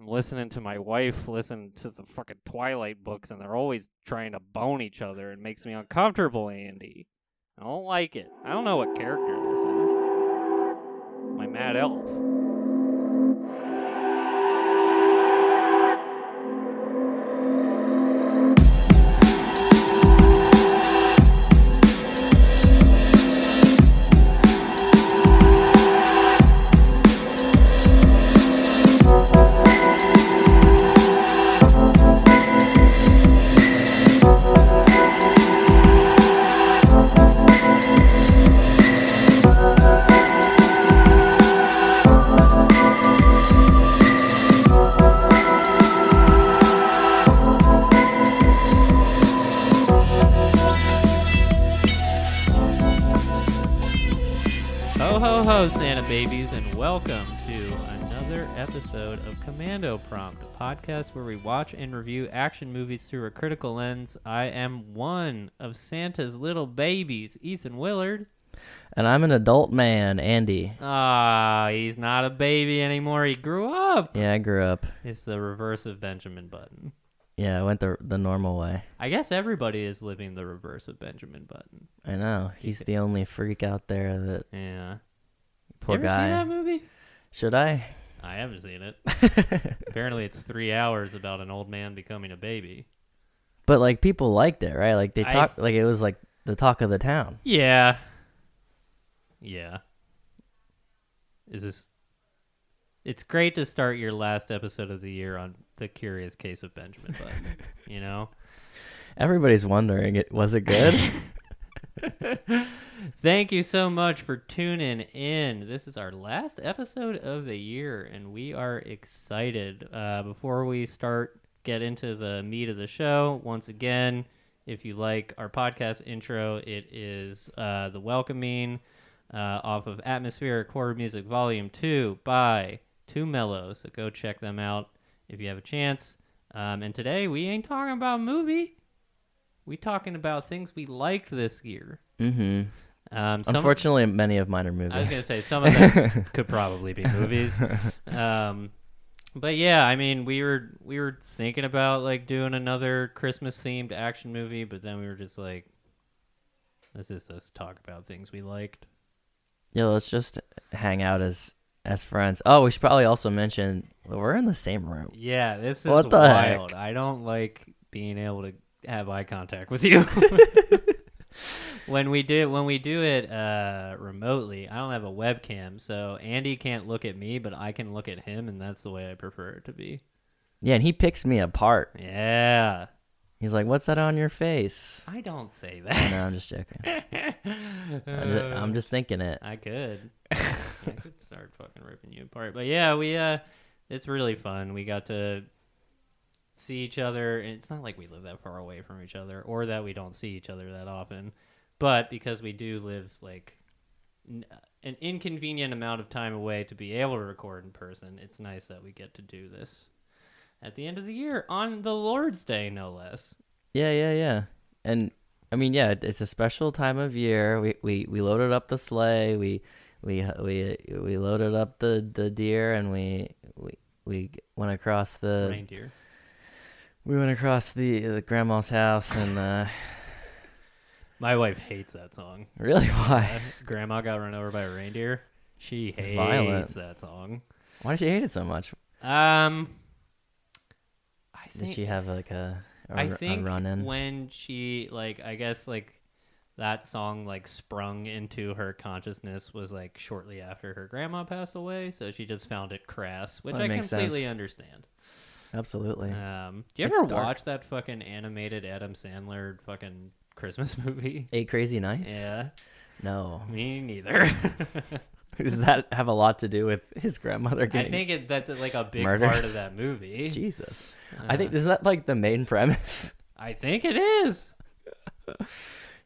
I'm listening to my wife listen to the fucking Twilight books, and they're always trying to bone each other. It makes me uncomfortable, Andy. I don't like it. I don't know what character this is. My mad elf. Commando Prompt, a podcast where we watch and review action movies through a critical lens. I am one of Santa's little babies, Ethan Willard. And I'm an adult man, Andy. Ah, he's not a baby anymore. He grew up. Yeah, I grew up. It's the reverse of Benjamin Button. Yeah, I went the the normal way. I guess everybody is living the reverse of Benjamin Button. I know. He's the only freak out there that Yeah. poor you ever guy. that movie? Should I? I haven't seen it. Apparently, it's three hours about an old man becoming a baby. but like people liked it, right? Like they I- talk like it was like the talk of the town. Yeah. Yeah. Is this. It's great to start your last episode of the year on The Curious Case of Benjamin Button. you know? Everybody's wondering it was it good? Thank you so much for tuning in. This is our last episode of the year, and we are excited. Uh, before we start, get into the meat of the show, once again, if you like our podcast intro, it is uh, The Welcoming uh, off of Atmospheric Horror Music Volume 2 by Two Mello. So go check them out if you have a chance. Um, and today, we ain't talking about movie. We talking about things we liked this year. mm-hmm. Um, some, Unfortunately, many of mine are movies. I was gonna say some of them could probably be movies. Um, but yeah, I mean, we were we were thinking about like doing another Christmas themed action movie, but then we were just like, let's just let's talk about things we liked. yeah, let's just hang out as as friends. Oh, we should probably also mention we're in the same room. Yeah, this is What the wild. I don't like being able to have eye contact with you. when we do when we do it uh, remotely, I don't have a webcam, so Andy can't look at me, but I can look at him, and that's the way I prefer it to be. Yeah, and he picks me apart. Yeah. He's like, "What's that on your face?" I don't say that. No. I'm just joking. I'm just, I'm just thinking it. I could. I could start fucking ripping you apart. But yeah, we uh it's really fun. We got to see each other. It's not like we live that far away from each other or that we don't see each other that often. But because we do live like n- uh, an inconvenient amount of time away to be able to record in person, it's nice that we get to do this at the end of the year on the Lord's Day no less. Yeah, yeah, yeah. And I mean, yeah, it's a special time of year. We we we loaded up the sleigh. We we uh, we uh, we loaded up the the deer, and we we we went across the Reindeer. we went across the the grandma's house, and uh, My wife hates that song. really, why? Grandma got run over by a reindeer. She hates violent. that song. Why does she hate it so much? Um, I Did think she have like a a, I r- a think run in? when she like I guess like that song like sprung into her consciousness was like shortly after her grandma passed away, so she just found it crass, which That I makes sense. completely understand. Absolutely. Um, do you It's ever dark. watch that fucking animated Adam Sandler fucking Christmas movie? Eight Crazy Nights. Yeah, No. me neither. Does that have a lot to do with his grandmother I think it, that's like a big murdered? part of that movie. Jesus? I think Uh, is that like the main premise? I think it is.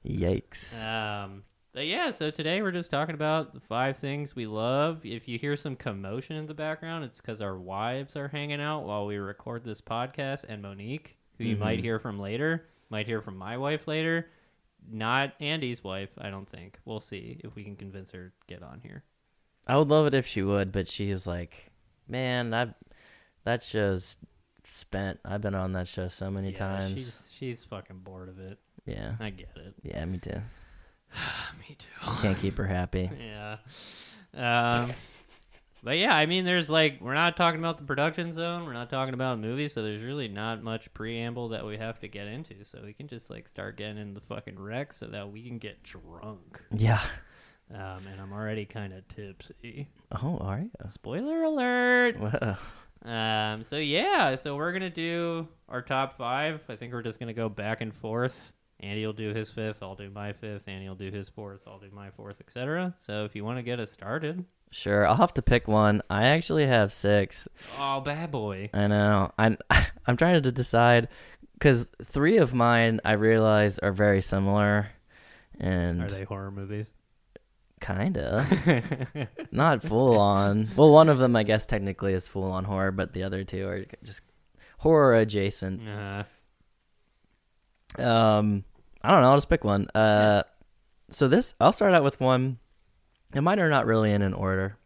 Yikes. Um, but yeah, so today we're just talking about the five things we love. If you hear some commotion in the background, it's because our wives are hanging out while we record this podcast, and Monique, who you might Mhm. hear from later, might hear from my wife later. Not Andy's wife, I don't think. We'll see if we can convince her to get on here. I would love it if she would, but she was like, "Man, I that show's spent. I've been on that show so many Yeah, times. She's she's fucking bored of it. Yeah, I get it. yeah, me too. Me too. Can't keep her happy. yeah. Um, but yeah, I mean, there's like we're not talking about the production zone. We're not talking about a movie, so there's really not much preamble that we have to get into. So we can just like start getting in the fucking wreck so that we can get drunk. Yeah. Um, and I'm already kind of tipsy. Oh, are you? Spoiler alert. Well, Um, so yeah, so we're gonna do our top five. I think we're just gonna go back and forth. Andy will do his fifth, I'll do my fifth. Andy will do his fourth, I'll do my fourth, etc. So if you want to get us started, sure. I'll have to pick one. I actually have six. oh bad boy, I know. I'm I'm trying to decide because three of mine I realize are very similar, and are they horror movies? kinda not full on. Well, one of them I guess technically is full on horror, but the other two are just horror adjacent. uh, Um, I don't know. I'll just pick one. Uh, so this I'll start out with one. And mine are not really in an order.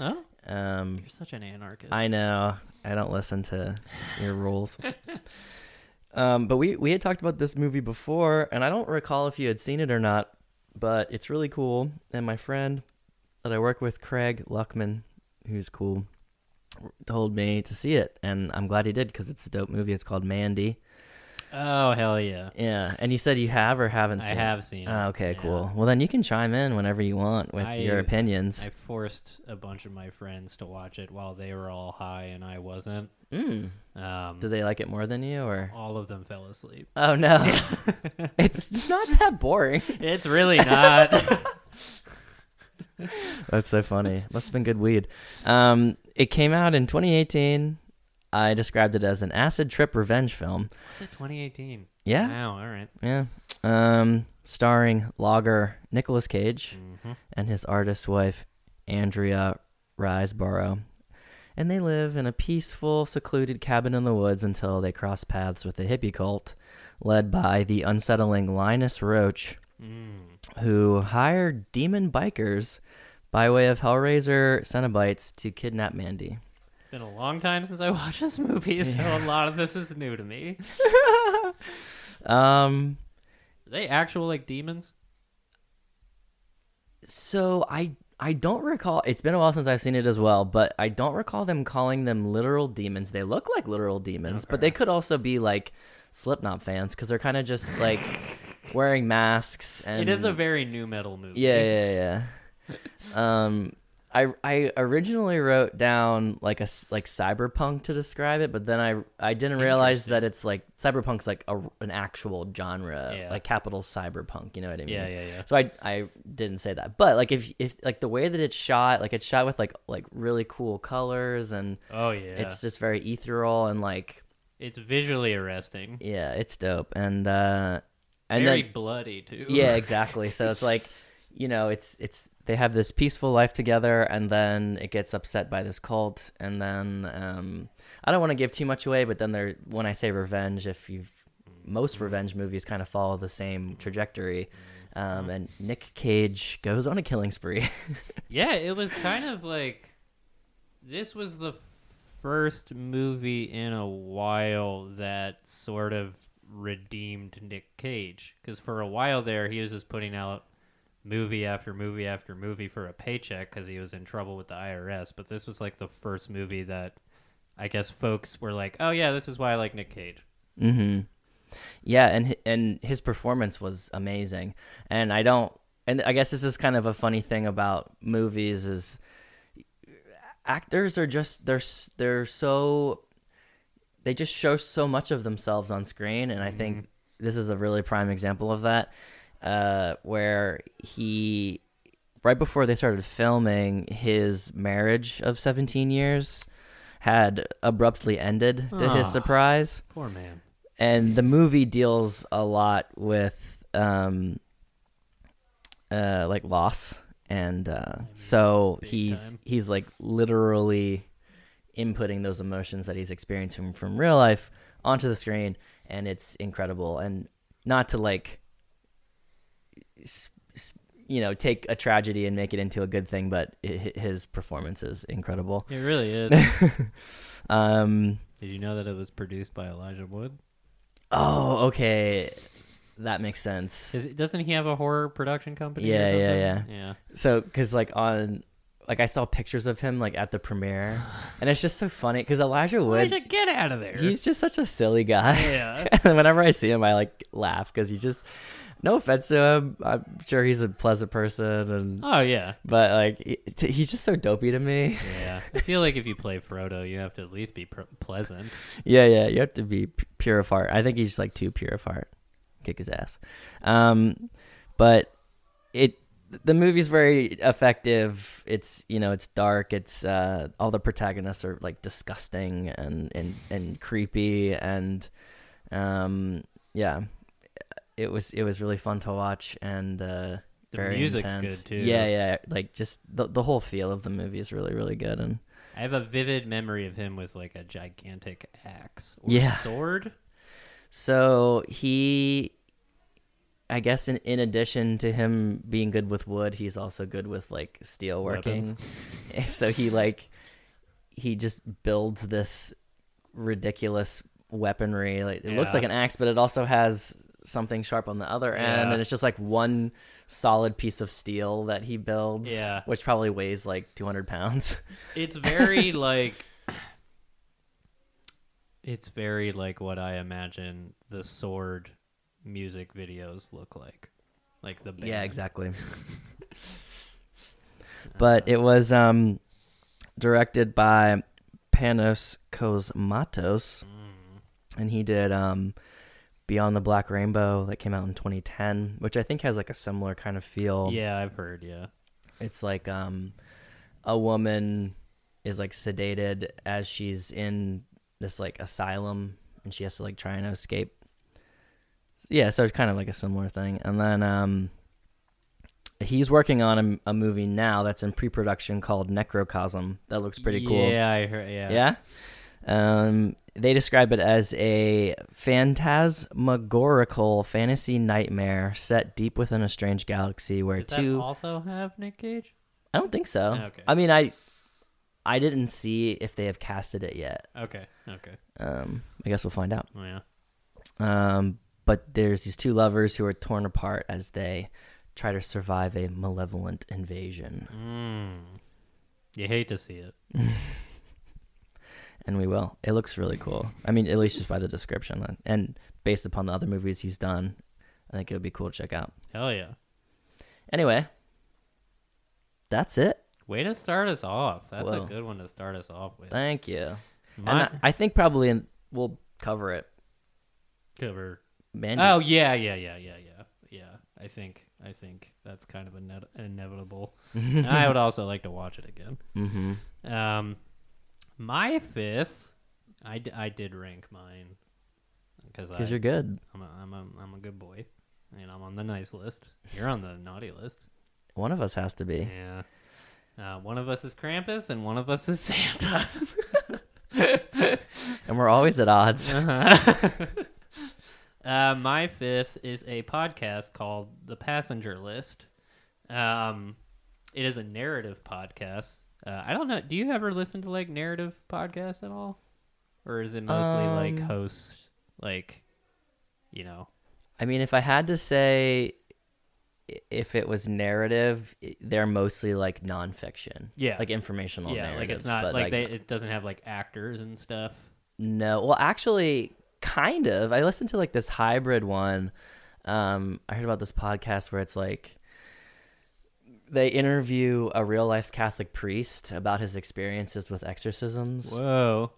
oh, Um, you're such an anarchist. I know. I don't listen to your rules. um, but we we had talked about this movie before, and I don't recall if you had seen it or not. But it's really cool. And my friend that I work with, Craig Luckman, who's cool, told me to see it, and I'm glad he did because it's a dope movie. It's called Mandy. Oh hell yeah, Yeah, and you said you have or haven't I seen. it? have seen. Oh, okay, Yeah. cool. Well, then you can chime in whenever you want with I- your opinions. I forced a bunch of my friends to watch it while they were all high and I wasn't. Mm. Um, Do they like it more than you, or? all of them fell asleep. Oh no, it's not that boring. It's really not. That's so funny. Must have been good weed. Um, it came out in 2018. I described it as an acid trip revenge film. Was it 2018? Yeah, Wow. All right. yeah. Um, starring logger Nicolas Cage hmm and his artist wife Andrea Riseborough. And they live in a peaceful, secluded cabin in the woods until they cross paths with a hippie cult led by the unsettling Linus Roach, Mm. who hired demon bikers by way of Hellraiser Cenobites to kidnap Mandy. Been a long time since I watched this movie, so a lot of this is new to me. Um, Are they actual like demons? so I I don't recall. It's been a while since I've seen it as well, but I don't recall them calling them literal demons. They look like literal demons, but they could also be like Slipknot fans because they're kind of just like wearing masks. And it is a very nu metal movie. yeah, yeah, yeah. um, I I originally wrote down like a like cyberpunk to describe it, but then I I didn't realize that it's like cyberpunk's like a, an actual genre, Yeah. like capital cyberpunk. You know what I mean? Yeah, yeah, yeah. So I I didn't say that, but like if if like the way that it's shot, like it's shot with like like really cool colors and Oh yeah. it's just very ethereal and like it's visually arresting. yeah, it's dope and uh and very then bloody too. yeah, exactly. So it's like you know, it's it's they have this peaceful life together and then it gets upset by this cult and then um I don't want to give too much away, but then there when I say revenge, if you've most revenge movies kind of follow the same trajectory. Um, and Nick Cage goes on a killing spree. Yeah, it was kind of like this was the first movie in a while that sort of redeemed Nick Cage because for a while there he was just putting out movie after movie after movie for a paycheck because he was in trouble with the IRS. But this was like the first movie that I guess folks were like, "Oh yeah, this is why I like Nick Cage." Mm-hmm. Yeah, and and his performance was amazing. And I don't, and I guess this is kind of a funny thing about movies is actors are just they're they're so they just show so much of themselves on screen, and I think this is a really prime example of that, uh, where he right before they started filming his marriage of 17 years had abruptly ended to his Ah. surprise Poor man. and the movie deals a lot with um uh like loss and uh so big he's time. he's like literally inputting those emotions that he's experiencing from real life onto the screen and it's incredible and not to like you know take a tragedy and make it into a good thing, but i his performance is incredible. It really is. Um, Did you know that it was produced by Elijah Wood? oh, okay, that makes sense. Is it, doesn't he have a horror production company? or Yeah, yeah, yeah. So, because like on, like I saw pictures of him like at the premiere, and it's just so funny because Elijah Wood, Elijah, get out of there. he's just such a silly guy. yeah. and whenever I see him, I like laugh because he just, no offense to him, I'm sure he's a pleasant person, and Oh yeah. but like he, t- he's just so dopey to me. Yeah. I feel like if you play Frodo, you have to at least be pr- pleasant. yeah, yeah, you have to be p- pure of heart. I think he's like too pure of heart. Kick his ass. Um, but it the movie's very effective. It's you know it's dark. It's uh, all the protagonists are like disgusting and and and creepy and um yeah, it was it was really fun to watch and uh, The very music's intense. good too. Yeah, yeah, like just the the whole feel of the movie is really really good and I have a vivid memory of him with like a gigantic axe or Yeah. sword. So he, I guess, in in addition to him being good with wood, he's also good with like steel working. so he like he just builds this ridiculous weaponry. Like it looks like an axe, but it also has something sharp on the other end, Yeah. and it's just like one solid piece of steel that he builds. Yeah. which probably weighs like two hundred pounds. It's very like it's very like what I imagine the sword music videos look like. Like the band. Yeah, exactly. but it was um, directed by Panos Cosmatos, Mm. and he did um, Beyond the Black Rainbow that came out in 2010, which I think has like a similar kind of feel. Yeah, I've heard, yeah. It's like um, a woman is like sedated as she's in this like asylum, and she has to like try and escape. Yeah, so it's kind of like a similar thing. And then um, he's working on a, a movie now that's in pre-production called Necrocosm. That looks pretty cool. Yeah, I heard yeah. Yeah. Um, they describe it as a phantasmagorical fantasy nightmare set deep within a strange galaxy where Does two. that also have Nick Cage? I don't think so. Okay. I mean, I I didn't see if they have casted it yet. Okay. Okay. Um, I guess we'll find out. Oh yeah. Um, but there's these two lovers who are torn apart as they try to survive a malevolent invasion, Mm. You hate to see it. and we will. It looks really cool. I mean, at least just by the description and- based upon the other movies he's done, I think it would be cool to check out. Hell yeah. Anyway, that's it. Way to start us off. That's Whoa. a good one to start us off with. Thank you. My and I, I think probably in, we'll cover it. cover. Oh yeah, yeah, yeah, yeah, yeah, yeah. I think I think that's kind of inet- inevitable. I would also like to watch it again. Mm-hmm. Um, my fifth, I, d- I did rank mine because Because you're good. I'm a, I'm a I'm a good boy, and I'm on the nice list. You're on the naughty list. One of us has to be. Yeah. Uh, one of us is Krampus, and one of us is Santa. And we're always at odds. Uh-huh. uh, my fifth is a podcast called The Passenger List. Um, it is a narrative podcast. Uh, I don't know. Do you ever listen to like narrative podcasts at all, or is it mostly like hosts? like, you know? I mean, if I had to say, if it was narrative, they're mostly like nonfiction. Yeah. Like informational yeah, like it's not but like, they. It doesn't have like actors and stuff. No. Well, actually, kind of. I listened to like this hybrid one. Um, I heard about this podcast where it's like they interview a real life Catholic priest about his experiences with exorcisms, Whoa.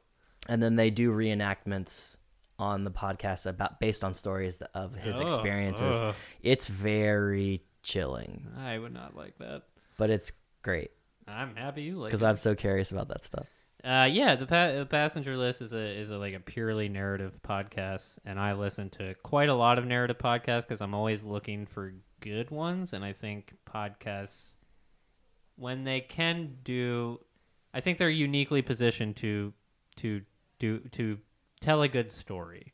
and then they do reenactments on the podcast about based on stories of his Oh, experiences. ugh. It's very chilling, I would not like that. but it's great I'm happy you like because. I'm so curious about that stuff. Uh, yeah, the, pa- the passenger list is a is a like a purely narrative podcast, and I listen to quite a lot of narrative podcasts because I'm always looking for good ones, and I think podcasts when they can do, I think they're uniquely positioned to to do to tell a good story.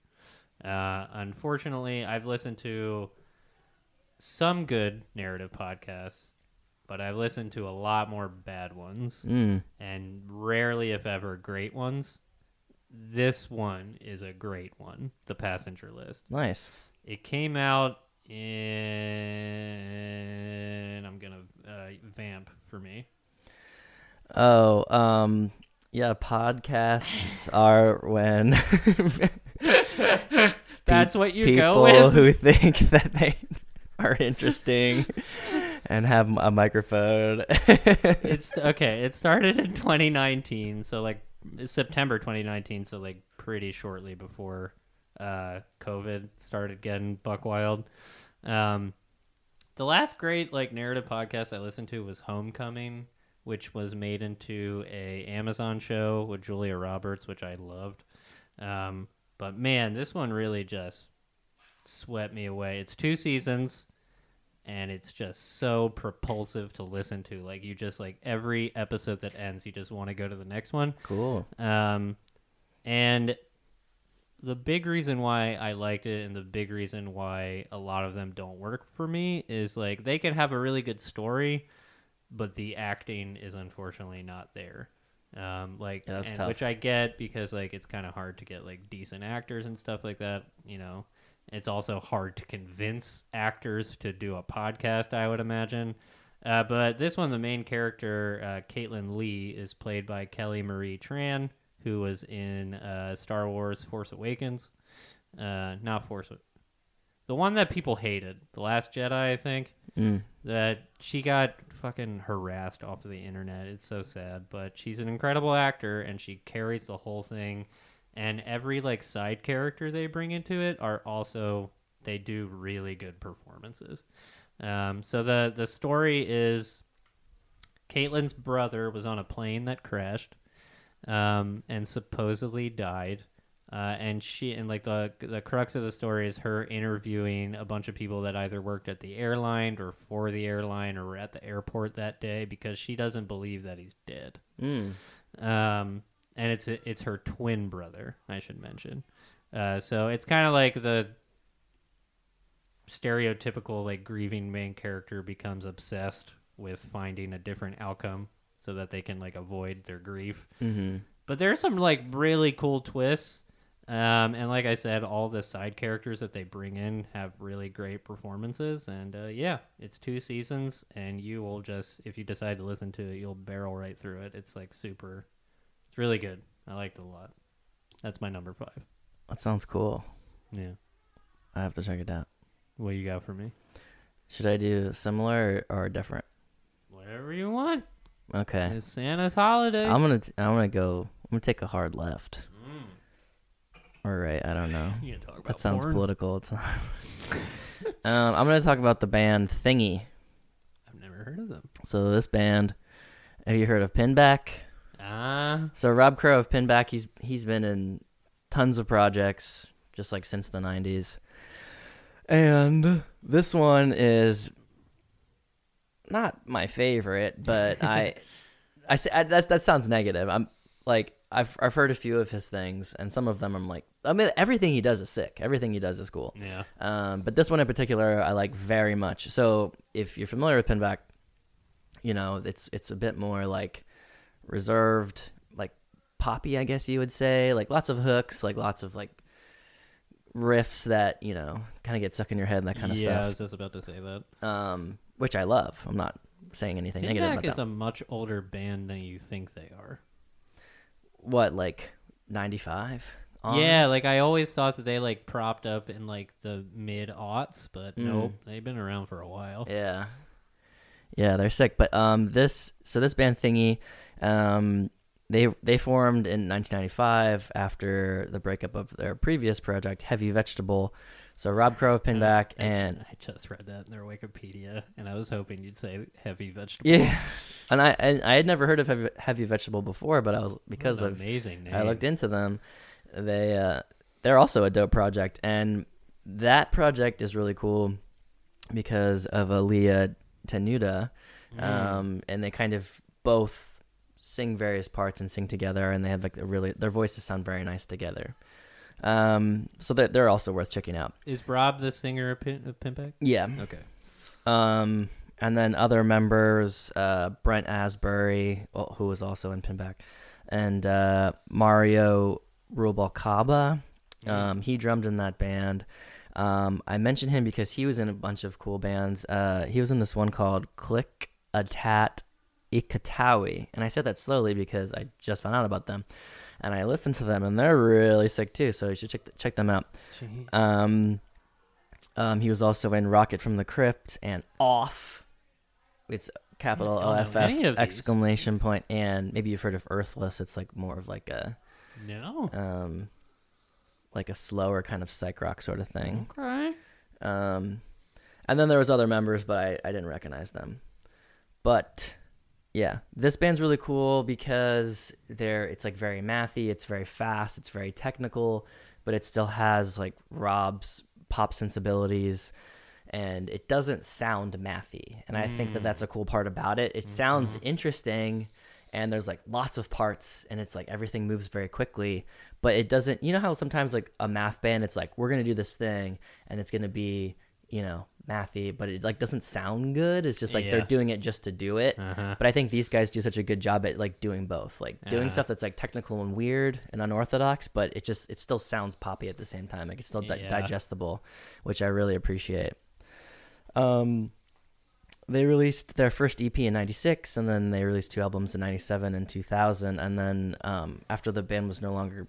Uh, unfortunately, I've listened to some good narrative podcasts, but I've listened to a lot more bad ones, Mm. and rarely, if ever, great ones. This one is a great one. The passenger list. Nice. It came out in. I'm gonna uh, vamp for me. Oh, um, yeah. Podcasts are when That's what you people go with. who think that they are interesting and have a microphone. it's okay. It started in 2019, so like September 2019, so like pretty shortly before uh, COVID started getting buck wild. Um, the last great like narrative podcast I listened to was Homecoming, which was made into a Amazon show with Julia Roberts, which I loved. Um, but man, this one really just swept me away. It's two seasons and it's just so propulsive to listen to. Like you just like every episode that ends, you just want to go to the next one. cool. Um, and the big reason why I liked it, and the big reason why a lot of them don't work for me, is like they can have a really good story, but the acting is unfortunately not there. Um, like, Yeah, and- which I get because like it's kind of hard to get like decent actors and stuff like that. You know, it's also hard to convince actors to do a podcast. I would imagine. Uh, but this one, the main character, uh, Caitlin Lee, is played by Kelly Marie Tran, who was in uh, Star Wars: Force Awakens. Uh, not Force, the one that people hated, The Last Jedi, I think. Mm. That she got fucking harassed off of the internet. It's so sad, but she's an incredible actor, and she carries the whole thing. And every like side character they bring into it are also they do really good performances. Um, so the the story is Caitlin's brother was on a plane that crashed, um, and supposedly died. Uh, and she and like the the crux of the story is her interviewing a bunch of people that either worked at the airline or for the airline or were at the airport that day because she doesn't believe that he's dead. Mm. Um, and it's it's her twin brother, I should mention. Uh, so it's kind of like the stereotypical like grieving main character becomes obsessed with finding a different outcome so that they can like avoid their grief. Mm-hmm. But there's some like really cool twists. Um, and like I said, all the side characters that they bring in have really great performances. And uh, yeah, it's two seasons, and you will just, if you decide to listen to it, you'll barrel right through it. It's like super, it's really good. I liked it a lot. That's my number five. That sounds cool. Yeah. I have to check it out. What you got for me? Should I do similar or, or different? Whatever you want. Okay. It's Santa's holiday. I'm gonna t- I'm gonna go. I'm gonna take a hard left. Mm. Or right. I don't know. You can talk about That sounds porn. political. It's not. um, I'm gonna talk about the band Thingy. I've never heard of them. So this band, have you heard of Pinback? Ah, So Rob Crow of Pinback, he's he's been in tons of projects just like since the '90s, and this one is not my favorite, but I, I, say, I that that sounds negative. I'm like I've I've heard a few of his things, and some of them I'm like, I mean, everything he does is sick. Everything he does is cool. yeah. Um, but this one in particular, I like very much. So if you're familiar with Pinback, you know it's it's a bit more like reserved, like poppy, I guess you would say. Like lots of hooks, like lots of like riffs that you know kind of get stuck in your head and that kind of stuff. yeah, I was just about to say that. Um, which I love. I'm not saying anything negative Pinback about is that. a much older band than you think they are. what like 95? Yeah, like I always thought that they like propped up in like the mid aughts, but Mm. nope, they've been around for a while. Yeah. Yeah, they're sick. But um this so this band thingy, um they they formed in 1995 after the breakup of their previous project, Heavy Vegetable. So Rob Crow of Pinback I, and I just read that in their Wikipedia, and I was hoping you'd say heavy vegetable. yeah, and I and I had never heard of Heavy, Heavy Vegetable before, but I was because of amazing name. I looked into them. They uh, they're also a dope project, and that project is really cool because of Elea Tenuta, Mm. um, and they kind of both sing various parts and sing together, and they have like a really their voices sound very nice together. Um, so they're, they're also worth checking out. Is Rob the singer of, Pin- of Pinback? Yeah, Okay. Um, and then other members, uh, Brent Asbury, who was also in Pinback, and uh, Mario Rubalcaba. Um, he drummed in that band. Um, I mentioned him because he was in a bunch of cool bands. Uh, he was in this one called Click a Tat Ikatowi, and I said that slowly because I just found out about them, and I listened to them, and they're really sick too. So you should check check them out. Um, um, he was also in Rocket from the Crypt and Off. It's capital I don't OFF any of these. exclamation point, and maybe you've heard of Earthless. It's like more of like a no. um, like a slower kind of psych rock sort of thing. Okay. Um, and then there was other members, but I, I didn't recognize them. But yeah, this band's really cool because they're it's like very mathy, it's very fast, it's very technical, but it still has like Rob's pop sensibilities and it doesn't sound mathy. And I think that that's a mm. cool part about it. It sounds mm-hmm. interesting and there's like lots of parts and it's like everything moves very quickly, but it doesn't you know how sometimes like a math band it's like we're going to do this thing and it's going to be, you know, mathy, but it like doesn't sound good. It's just like they're doing it just to do it. Uh-huh. But I think these guys do such a good job at like doing both, like doing Uh-huh. stuff that's like technical and weird and unorthodox, but it just it still sounds poppy at the same time. Like it's still di- Yeah. digestible, which I really appreciate. Um, they released their first EP in '96, and then they released two albums in '97 and 2000. And then um, after the band was no longer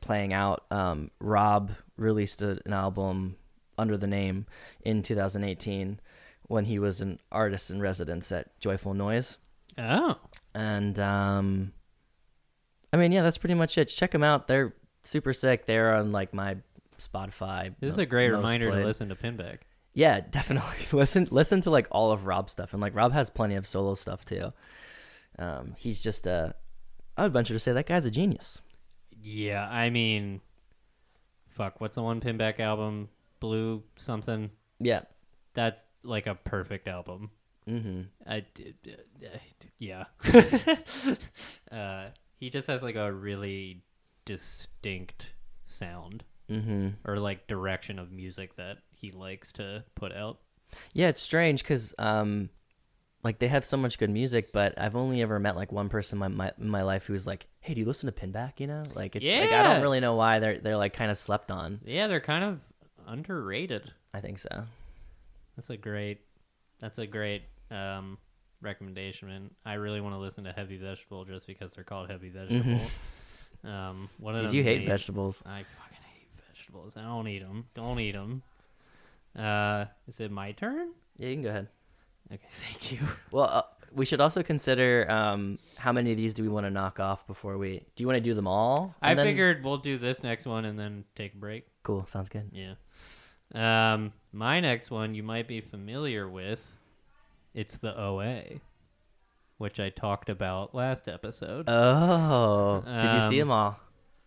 playing out, um, Rob released a, an album under the name in 2018 when he was an artist in residence at Joyful Noise. Oh. And um, I mean, yeah, that's pretty much it. Check them out. They're super sick. They're on like my Spotify. This is a great reminder played. to listen to Pinback. Yeah, definitely listen. Listen to like all of Rob's stuff, and like Rob has plenty of solo stuff too. Um, he's just a. I would venture to say that guy's a genius. Yeah, I mean, fuck. What's the one Pinback album? Blue something. Yeah. That's like a perfect album. Mm-hmm. I did, uh, yeah. uh, he just has like a really distinct sound Mm-hmm. or like direction of music that he likes to put out. Yeah, it's strange because um, like they have so much good music, but I've only ever met like one person in my, my in my life who's like, "Hey, do you listen to Pinback?" You know, like it's like I don't really know why they're they're like kind of slept on. Yeah, they're kind of underrated. I think so. That's a great. That's a great um, recommendation, and I really want to listen to Heavy Vegetable just because they're called Heavy Vegetable. Um, one of them you hate made- vegetables. I fucking hate vegetables. I don't eat them. Don't eat them. Uh, is it my turn? Yeah, you can go ahead. Okay, thank you. Well, uh, we should also consider um, how many of these do we want to knock off before we? Do you want to do them all? I then- figured we'll do this next one and then take a break. Cool. Sounds good. Yeah. Um, my next one you might be familiar with. It's the OA, which I talked about last episode. Oh, did you see Um, them all?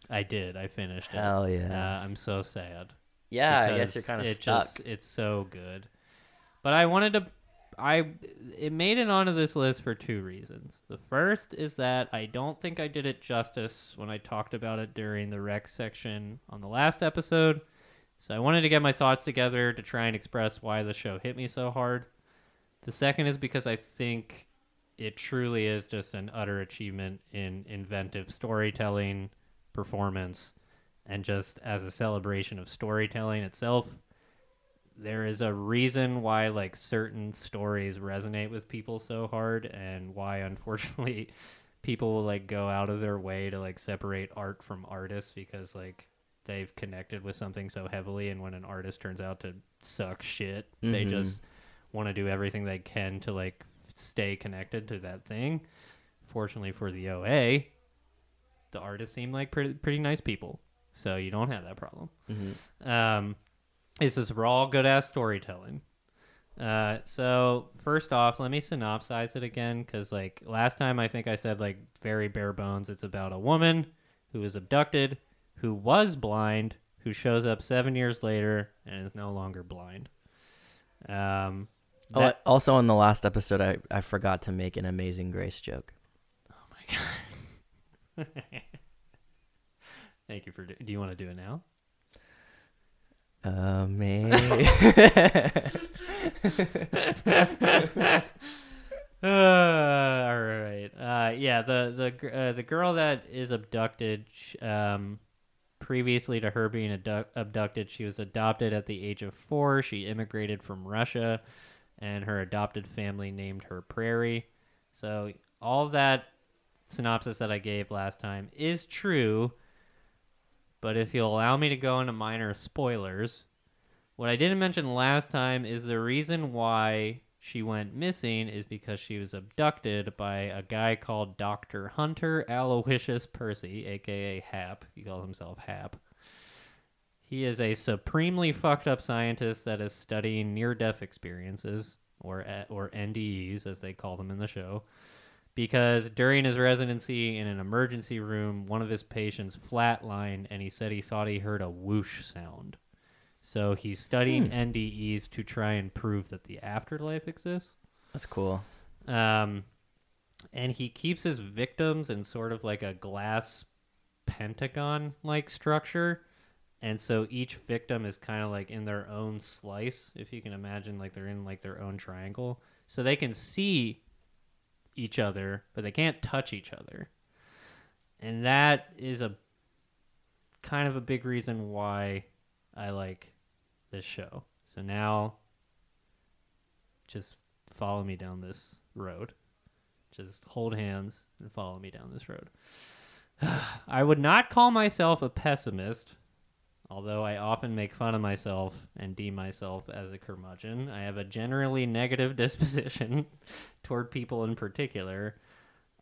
I did. I finished it. Hell yeah. Uh, I'm so sad. yeah, I guess you're kind of stuck. Just, it's so good. But I wanted to I it made it onto this list for two reasons. The first is that I don't think I did it justice when I talked about it during the rec section on the last episode. So I wanted to get my thoughts together to try and express why the show hit me so hard. The second is because I think it truly is just an utter achievement in inventive storytelling, performance, and just as a celebration of storytelling itself. There is a reason why like certain stories resonate with people so hard and why unfortunately people will like go out of their way to like separate art from artists because like they've connected with something so heavily and when an artist turns out to suck shit, they Mhm. just want to do everything they can to like stay connected to that thing. Fortunately for the OA, the artists seem like pretty pretty nice people, so you don't have that problem. Mhm. Um, this is raw good ass storytelling. Uh, so first off, let me synopsize it again because like last time I think I said like very bare bones. It's about a woman who is abducted, who was blind, who shows up seven years later and is no longer blind. Um, Oh, also in the last episode, I, I forgot to make an Amazing Grace joke. oh my god. Thank you for. Do, do you want to do it now? Amazing. Uh, all right. Uh, yeah, the the uh, the girl that is abducted, um, previously to her being abduct- abducted, she was adopted at the age of four. She immigrated from Russia, and her adopted family named her Prairie. So all that synopsis that I gave last time is true. But if you'll allow me to go into minor spoilers, what I didn't mention last time is the reason why she went missing is because she was abducted by a guy called Dr. Hunter Aloysius Percy, aka Hap. He calls himself Hap. He is a supremely fucked up scientist that is studying near death experiences, or, or NDEs as they call them in the show because during his residency in an emergency room, one of his patients flatlined and he said he thought he heard a whoosh sound. So he's studying NDEs to try and prove that the afterlife exists. That's cool. Um, and he keeps his victims in sort of like a glass pentagon like structure. And so each victim is kind of like in their own slice, if you can imagine, like they're in like their own triangle. So they can see each other, but they can't touch each other. And that is a kind of a big reason why I like this show. So now just follow me down this road. Just hold hands and follow me down this road. I would not call myself a pessimist, although I often make fun of myself and deem myself as a curmudgeon. I have a generally negative disposition toward people in particular.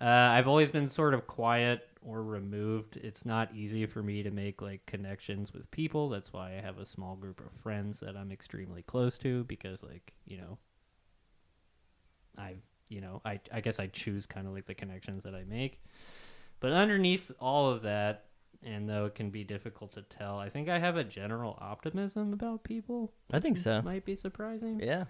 Uh, I've always been sort of quiet or removed. It's not easy for me to make like connections with people. That's why I have a small group of friends that I'm extremely close to because like, you know, I've, you know, I I guess I choose kind of like the connections that I make. But underneath all of that, and though it can be difficult to tell, I think I have a general optimism about people. I think so. Might be surprising Yeah.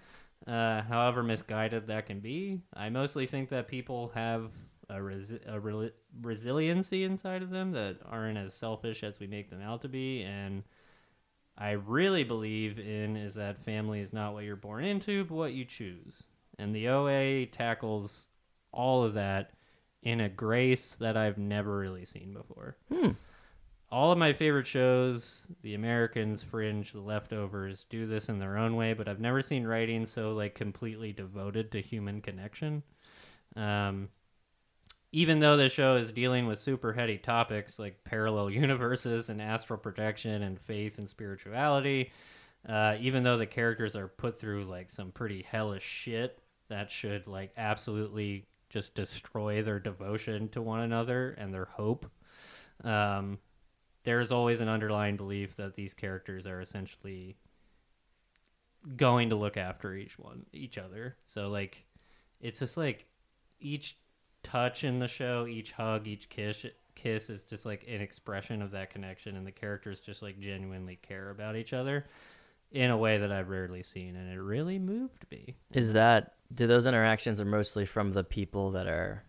uh, however misguided that can be. I mostly think that people have a, resi- a rel- resiliency inside of them that aren't as selfish as we make them out to be. And I really believe in is that family is not what you're born into, but what you choose. And the OA tackles all of that in a grace that I've never really seen before Hmm. All of my favorite shows, The Americans, Fringe, The Leftovers, do this in their own way, but I've never seen writing so like completely devoted to human connection. Um, even though the show is dealing with super heady topics like parallel universes and astral projection and faith and spirituality, uh, even though the characters are put through like some pretty hellish shit that should like absolutely just destroy their devotion to one another and their hope. Um, there's always an underlying belief that these characters are essentially going to look after each one each other so like it's just like each touch in the show each hug each kiss kiss is just like an expression of that connection and the characters just like genuinely care about each other in a way that I've rarely seen and it really moved me. Is that do those interactions are mostly from the people that are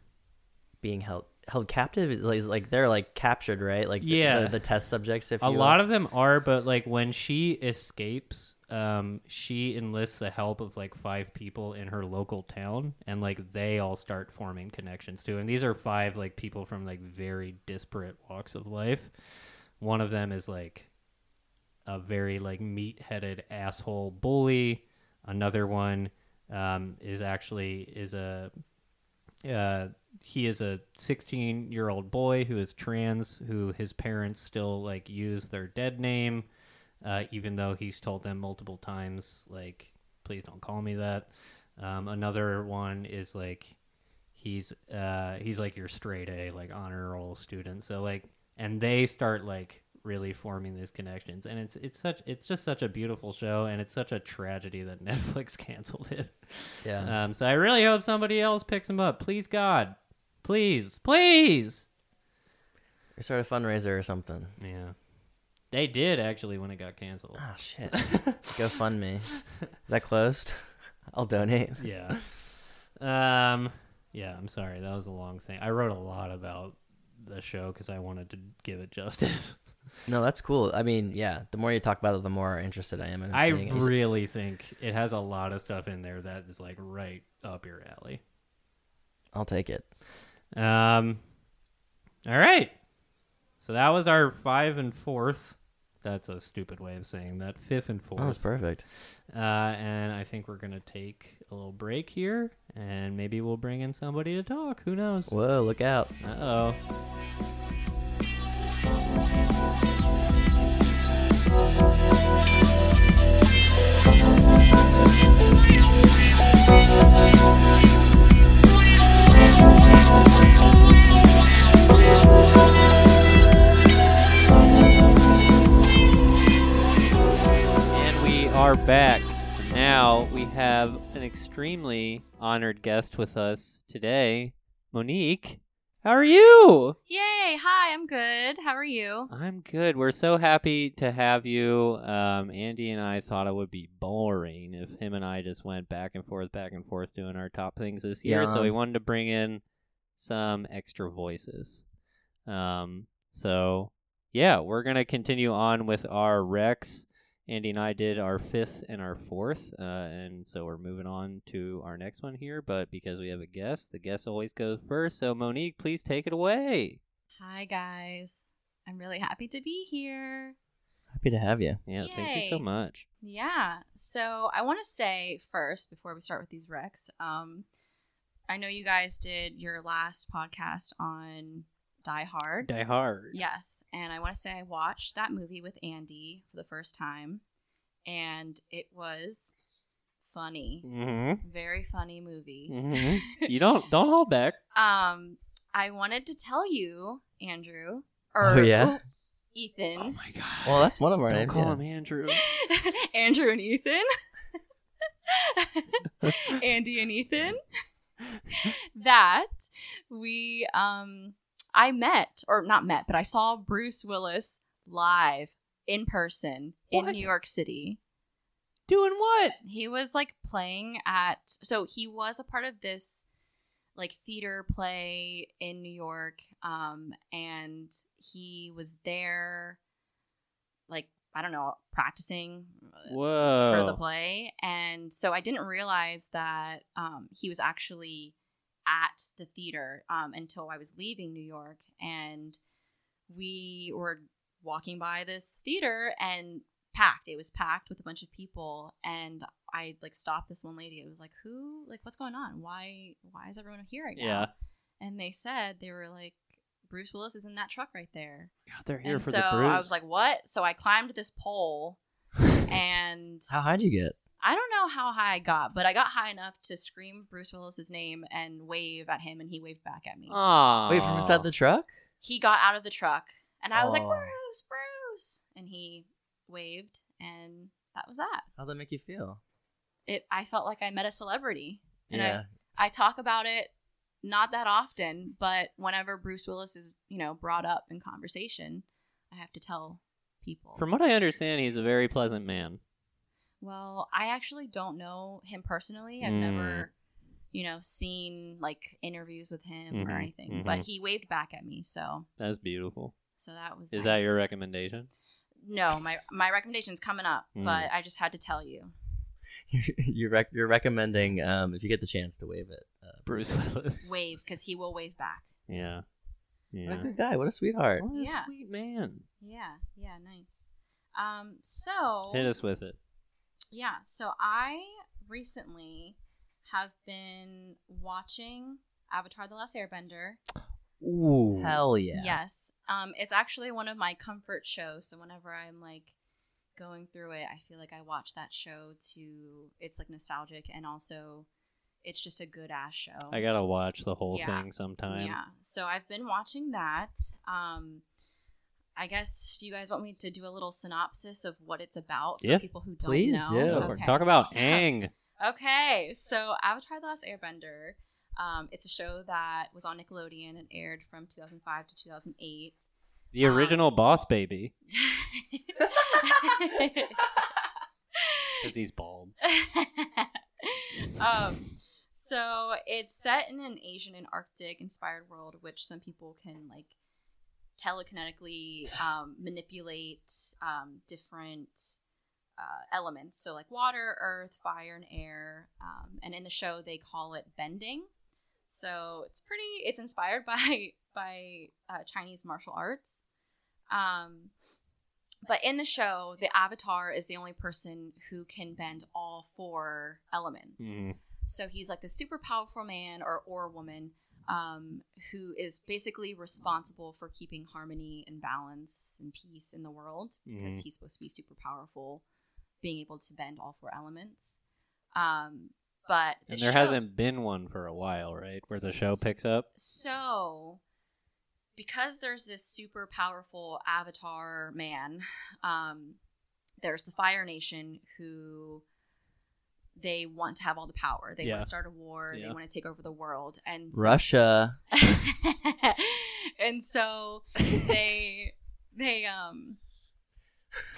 being held held captive? Is like, they're like captured, right? Like Yeah. the, the test subjects. If a lot of them are but like when she escapes um she enlists the help of like five people in her local town and like they all start forming connections too and these are five like people from like very disparate walks of life one of them is like a very like meat-headed asshole bully another one um is actually is a uh, he is a 16 year old boy who is trans who his parents still like use their dead name uh, even though he's told them multiple times like please don't call me that um, another one is like he's uh, he's like your straight a like honor roll student so like and they start like really forming these connections and it's it's such it's just such a beautiful show and it's such a tragedy that netflix canceled it yeah. um, so I really hope somebody else picks him up. Please, God. Please. Please. or start a fundraiser or something. Yeah. They did actually when it got canceled. Oh shit! GoFundMe. Is that closed? I'll donate. yeah. Um. Yeah. I'm sorry. That was a long thing. I wrote a lot about the show because I wanted to give it justice. No, that's cool. I mean, yeah, the more you talk about it, the more interested I am in it. I seeing it. really think it has a lot of stuff in there that is like right up your alley. I'll take it. Um, all right. So that was our five and fourth. That's a stupid way of saying that. Fifth and that's fourth. perfect. uh, and I think we're gonna take a little break here, and maybe we'll bring in somebody to talk. Who knows? Whoa, look out. Uh oh. Are back. Now we have an extremely honored guest with us today, Monique. How are you? Yay! Hi, I'm good. How are you? I'm good. We're so happy to have you. Um, Andy and I thought it would be boring if him and I just went back and forth, back and forth doing our top things this year. Yeah. So we wanted to bring in some extra voices. Um, so yeah, we're gonna continue on with our Rex. Andy and I did our fifth and our fourth, uh, and so we're moving on to our next one here. But because we have a guest, the guest always goes first. So Monique, please take it away. Hi, guys. I'm really happy to be here. Happy to have you. Yeah, thank you so much. Yeah. So I want to say first, before we start with these recs, um, I know you guys did your last podcast on Die Hard. Die Hard. Yes, and I want to say I watched that movie with Andy for the first time, and it was funny. Mm-hmm. Very funny movie. hmm You don't don't hold back. Um, I wanted to tell you, Andrew, or Oh, yeah? Ethan. Oh my god. Well, that's one of our don't names. call yeah. him Andrew. Andrew and Ethan. Andy and Ethan. that we um I met or not met, but I saw Bruce Willis live in person in New York City. Doing what? He was like playing at so he was a part of this like theater play in New York um and he was there like I don't know practicing uh, Whoa. for the play and so I didn't realize that um he was actually at the theater um until I was leaving New York and we were walking by this theater and packed it was packed with a bunch of people and i like stopped this one lady it was like who like what's going on why why is everyone here right now Yeah. and they said they were like bruce willis is in that truck right there God, they're here and for so the Bruce. i was like what so i climbed this pole and How high'd you get? I don't know how high i got but i got high enough to scream bruce willis's name and wave at him and he waved back at me Aww. Wait, from inside the truck? he got out of the truck and I was like, Oh. Bruce, Bruce. And he waved and that was that. How'd that make you feel? It I felt like I met a celebrity. And yeah. I, I talk about it not that often, but whenever Bruce Willis is, you know, brought up in conversation, I have to tell people. From what I understand, he's a very pleasant man. Well, I actually don't know him personally. I've Mm. never, you know, seen like interviews with him Mhm, or anything. mhm. But he waved back at me, so That's beautiful. so that was Is that your recommendation? No, my my recommendation's coming up, Mm. but I just had to tell you. you're rec- you're recommending um, if you get the chance to wave it. Uh, Bruce Willis. Wave because he will wave back. Yeah. What a good guy. What a sweetheart. What a Yeah. sweet man. Yeah, yeah, nice. Um, so Hit us with it. Yeah, so I recently have been watching Avatar: The Last Airbender. Ooh. Hell yeah. Yes, um, it's actually one of my comfort shows. So whenever I'm like going through it, I feel like I watch that show to. It's like nostalgic and also. It's just a good ass show. I gotta watch the whole Yeah. thing sometime. Yeah. So I've been watching that. Um I guess do you guys want me to do a little synopsis of what it's about for Yeah. people who don't Please know? do. Okay. Talk about So- Aang. Okay. So Avatar The Last Airbender. Um, it's a show that was on Nickelodeon and aired from 2005 to 2008. The Um, original Boss Baby. Because he's bald. um, so it's set in an Asian and Arctic inspired world, which some people can like telekinetically um, manipulate um, different uh, elements. So, like water, earth, fire, and air. Um, and in the show, they call it bending. So it's pretty. It's inspired by by uh, Chinese martial arts. Um, but in the show, the Avatar is the only person who can bend all four elements. Mhm. So he's like the super powerful man or or woman um, who is basically responsible for keeping harmony and balance and peace in the world because Mhm. he's supposed to be super powerful, being able to bend all four elements. Um, but the And there show- hasn't been one for a while, right? Where the show picks up. so because there's this super powerful avatar man um, there's the fire nation who they want to have all the power. They Yeah. want to start a war. They want to take over the world. And so- Russia. and so they they um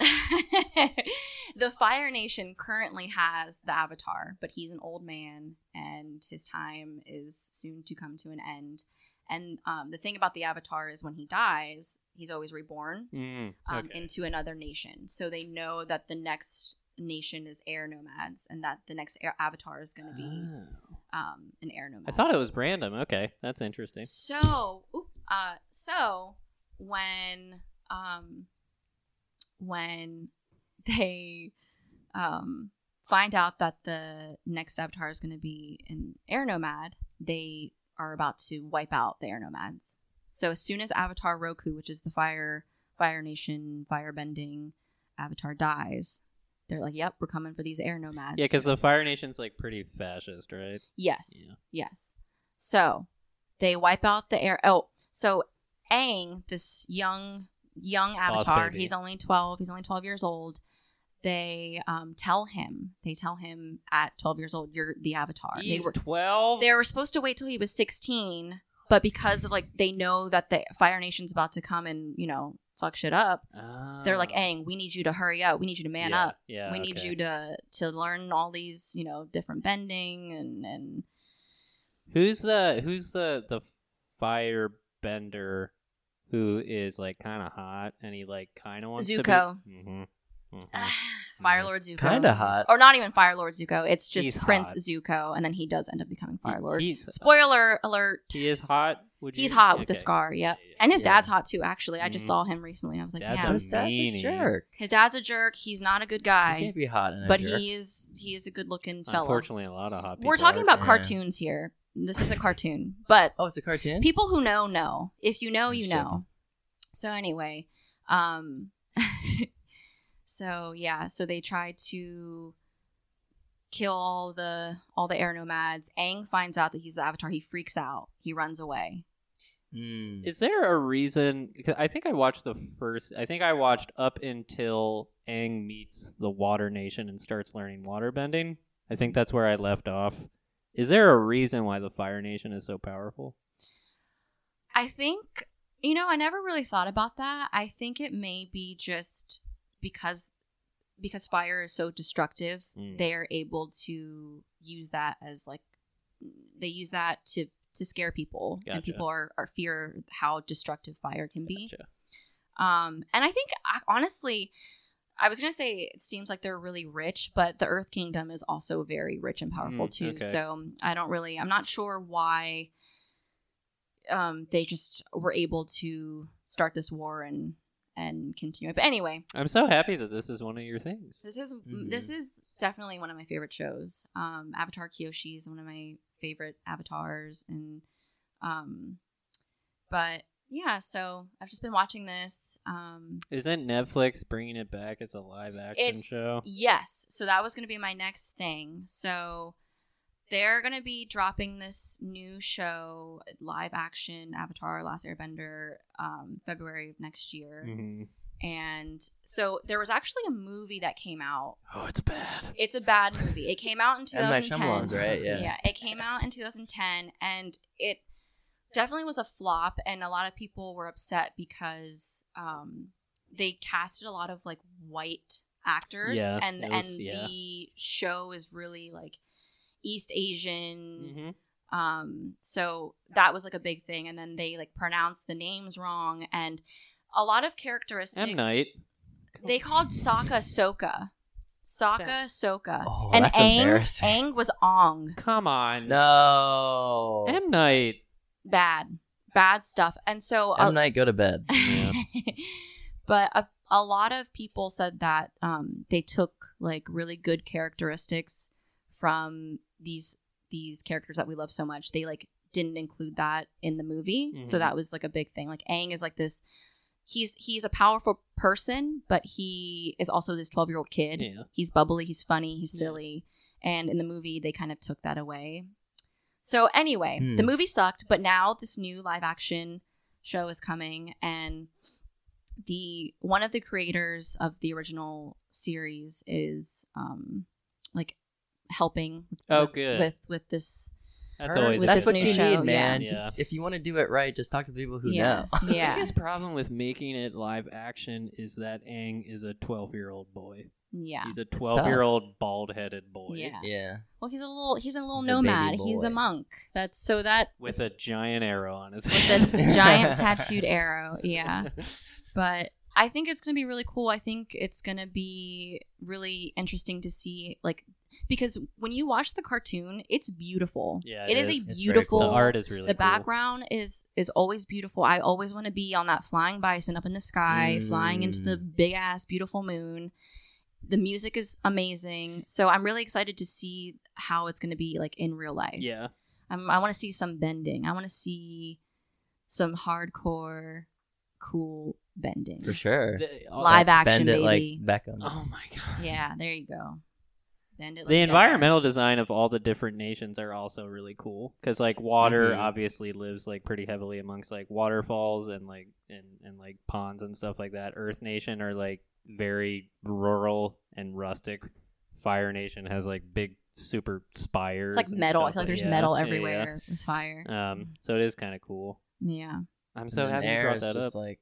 the fire nation currently has the avatar but he's an old man and his time is soon to come to an end. And um, the thing about the avatar is when he dies he's always reborn Mm, um, into another nation. So they know that the next nation is air nomads and that the next air avatar is going to be Oh. um, an air nomad I thought it was random. Okay, that's interesting. so, oop, uh, so when um, when they um, find out that the next avatar is going to be an air nomad, they are about to wipe out the air nomads. So as soon as Avatar Roku, which is the fire Fire Nation firebending avatar, dies, they're like, "Yep, we're coming for these air nomads." Yeah, because the Fire Nation's like pretty fascist, right? yes, Yeah. Yes. So they wipe out the air. Oh, so Aang, this young young avatar, he's only twelve. He's only twelve years old. They um, tell him. They tell him at twelve years old, "You're the avatar." He's they were twelve. they were supposed to wait till he was sixteen, but because of like they know that the Fire Nation's about to come and you know fuck shit up, they're like, Ah. "Aang, we need you to hurry up. We need you to man yeah, up. Yeah, we need okay. you to to learn all these you know different bending and and." Who's the Who's the the firebender who is like kind of hot and he like kind of wants Zuko. to be. hmm Fire Lord Zuko. Kinda hot. Or not even Fire Lord Zuko. It's just He's Prince hot. Zuko, and then he does end up becoming Fire Lord. He's, Spoiler alert. he is hot. Would you? He's hot with the Okay. scar, yep. Yeah, yeah. And his Yeah. dad's hot too, actually. I just Mhm. saw him recently. I was like, Dad's damn. a His dad's a meanie. jerk. His dad's a jerk. He's not a good You guy. can't be hot in a But jerk. he is he is a good looking fellow. Unfortunately, a lot of hot people. We're talking are- about Yeah. cartoons here. This is a cartoon. But Oh, it's a cartoon. people who know know. If you know, I'm you just know. So anyway, um so yeah, so they try to kill all the all the air nomads. Aang finds out that he's the avatar. He freaks out. He runs away. Mm. Is there a reason? 'cause I think I watched the first. I think I watched up until Aang meets the Water Nation and starts learning waterbending. I think that's where I left off. Is there a reason why the Fire Nation is so powerful? I think you know, I never really thought about that. I think it may be just because because fire is so destructive, Mm. they are able to use that as like they use that to to scare people, and people are, are fear how destructive fire can be. Gotcha. Um, and I think honestly, I was gonna say it seems like they're really rich, but the Earth Kingdom is also very rich and powerful Mm, too. okay. So I don't really, I'm not sure why um, they just were able to start this war and and continue it. But anyway, I'm so happy that this is one of your things. this is Mhm. this is definitely one of my favorite shows. Um, Avatar Kyoshi is one of my favorite avatars, and um, but yeah, so I've just been watching this. Um, Isn't Netflix bringing it back as a live action show? Yes. So that was going to be my next thing. So they're going to be dropping this new show, live action Avatar Last Airbender, um, February of next year. hmm And so there was actually a movie that came out. Oh, it's bad. It's a bad movie. It came out in 2010. Right? Yeah. Yeah, it came out in 2010 and it definitely was a flop and a lot of people were upset because um, they casted a lot of like white actors Yeah, and was- and yeah. the show is really like East Asian hmm Um, so that was like a big thing, and then they like pronounced the names wrong, and a lot of characteristics. M Night. They called Sokka Soka. Sokka Soka. Oh, and that's Aang, embarrassing. Aang was Ong. Come on. No. M Night. Bad. Bad stuff. And so M night, go to bed. Yeah. but a, a lot of people said that um, they took like really good characteristics from these these characters that we love so much. They like didn't include that in the movie, so Mhm. that was like a big thing. Like Aang is like this. He's he's a powerful person, but he is also this twelve year old kid. Yeah. He's bubbly, he's funny, he's Yeah. silly, and in the movie they kind of took that away. So anyway, Hmm. the movie sucked, but now this new live action show is coming, and the one of the creators of the original series is um like helping with, Oh, with- good. with with this That's Her- always That's what you show, need, man. yeah. Just if you want to do it right, just talk to the people who yeah know. The yeah biggest problem with making it live action is that Aang is a 12 year old boy. yeah He's a 12 year old bald headed boy. yeah yeah. well he's a little he's a little He's a nomad he's a monk that's so that With a giant arrow on his with head. a giant tattooed arrow yeah but I think it's gonna be really cool. I think it's gonna be really interesting to see, like, because when you watch the cartoon, it's beautiful. Yeah, it it is, is. a It's very beautiful. cool. The art is really the cool. background is is always beautiful. I always want to be on that flying bison up in the sky, flying into the Mm. big ass beautiful moon. The music is amazing, so I'm really excited to see how it's going to be like in real life. Yeah. I'm, I want to see some bending. I want to see some hardcore, cool bending. For sure. The- all- Live action, Bend it baby. like Beckham. Oh my god. yeah, there you go. Bend it. Like the that. environmental design of all the different nations are also really cool because like water Mhm. obviously lives like pretty heavily amongst like waterfalls and like and, and like ponds and stuff like that earth nation are like very rural and rustic fire nation has like big super spires It's like and metal. I feel like there's yeah, metal yeah, everywhere with fire. um so it is kind of cool Yeah. i'm so And happy you brought that just up like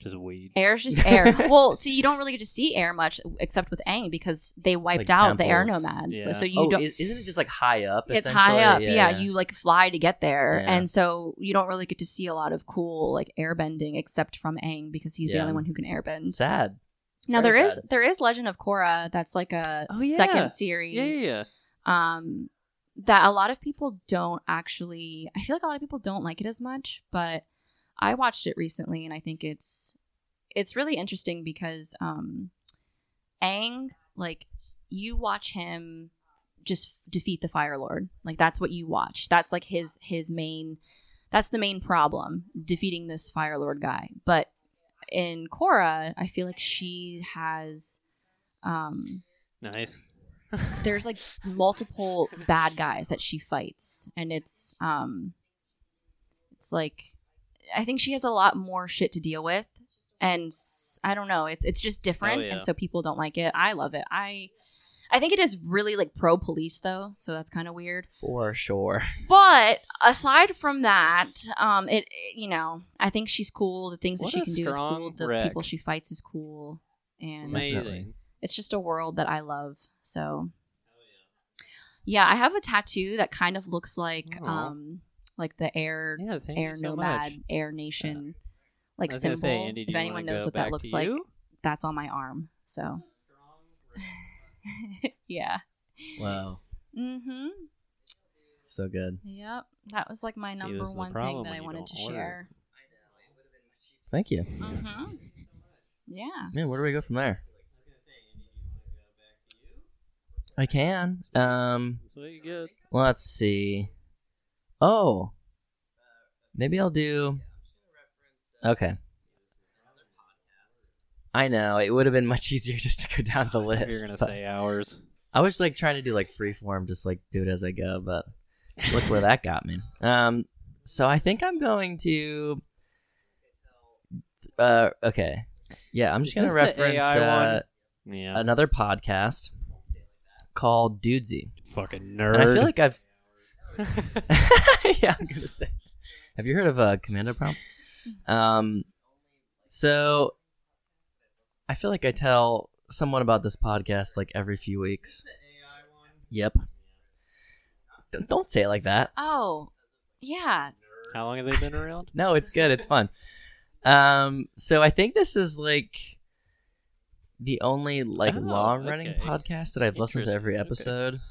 just weed Air's just air. well, see, you don't really get to see air much except with Aang because they wiped like out the air temples. nomads. So, Yeah. so you oh, don't. is, isn't it just like high up? it's high up. essentially? Yeah, you like fly to get there, Yeah. and so you don't really get to see a lot of cool like airbending except from Aang because he's the Yeah. only one who can airbend. sad. Now very there is sad. there is Legend of Korra that's like a Oh, yeah. second series. yeah yeah, yeah. um that a lot of people don't actually I feel like a lot of people don't like it as much, but I watched it recently and I think it's it's really interesting because um Aang like you watch him just defeat the Fire Lord. Like that's what you watch. That's like his his main that's the main problem, defeating this Fire Lord guy. But in Korra, I feel like she has um nice there's like multiple bad guys that she fights and it's um it's like i think she has a lot more shit to deal with and I don't know it's it's just different Oh, yeah. and so people don't like it i love it i i think it is really like pro police though so that's kind of weird For sure. but aside from that um it you know i think she's cool the things What that she can do is cool the wreck. people she fights is cool and amazing it's just a world that I love. So yeah, I have a tattoo that kind of looks like Aw. um like the air yeah air so nomad much. air nation I like symbol. say, Andy, if anyone knows what that looks like, you? that's on my arm. So yeah. Wow. Mhm. So good. Yep. That was like my See, number this is the one thing that I wanted to order. share. Thank you. Mhm. Yeah. Man, where do we go from there? I can. Um, so you good let's see. Oh, maybe I'll do. Okay. I know it would have been much easier just to go down the list. you're gonna but say hours I was like trying to do like freeform, just like do it as I go, but look where that got me. Um, so I think I'm going to. Uh, okay, yeah, I'm just Is gonna reference uh, yeah another podcast called Dudesy, fucking nerd and I feel like I've. yeah, I'm gonna say. Have you heard of uh, Commando Prompt? Um, so I feel like I tell someone about this podcast like every few weeks. Yep. Don't- Don't say it like that. Oh, yeah. How long have they been around? No, it's good. It's fun. Um, so I think this is like the only like Oh, long running okay. podcast that I've listened to every episode. okay.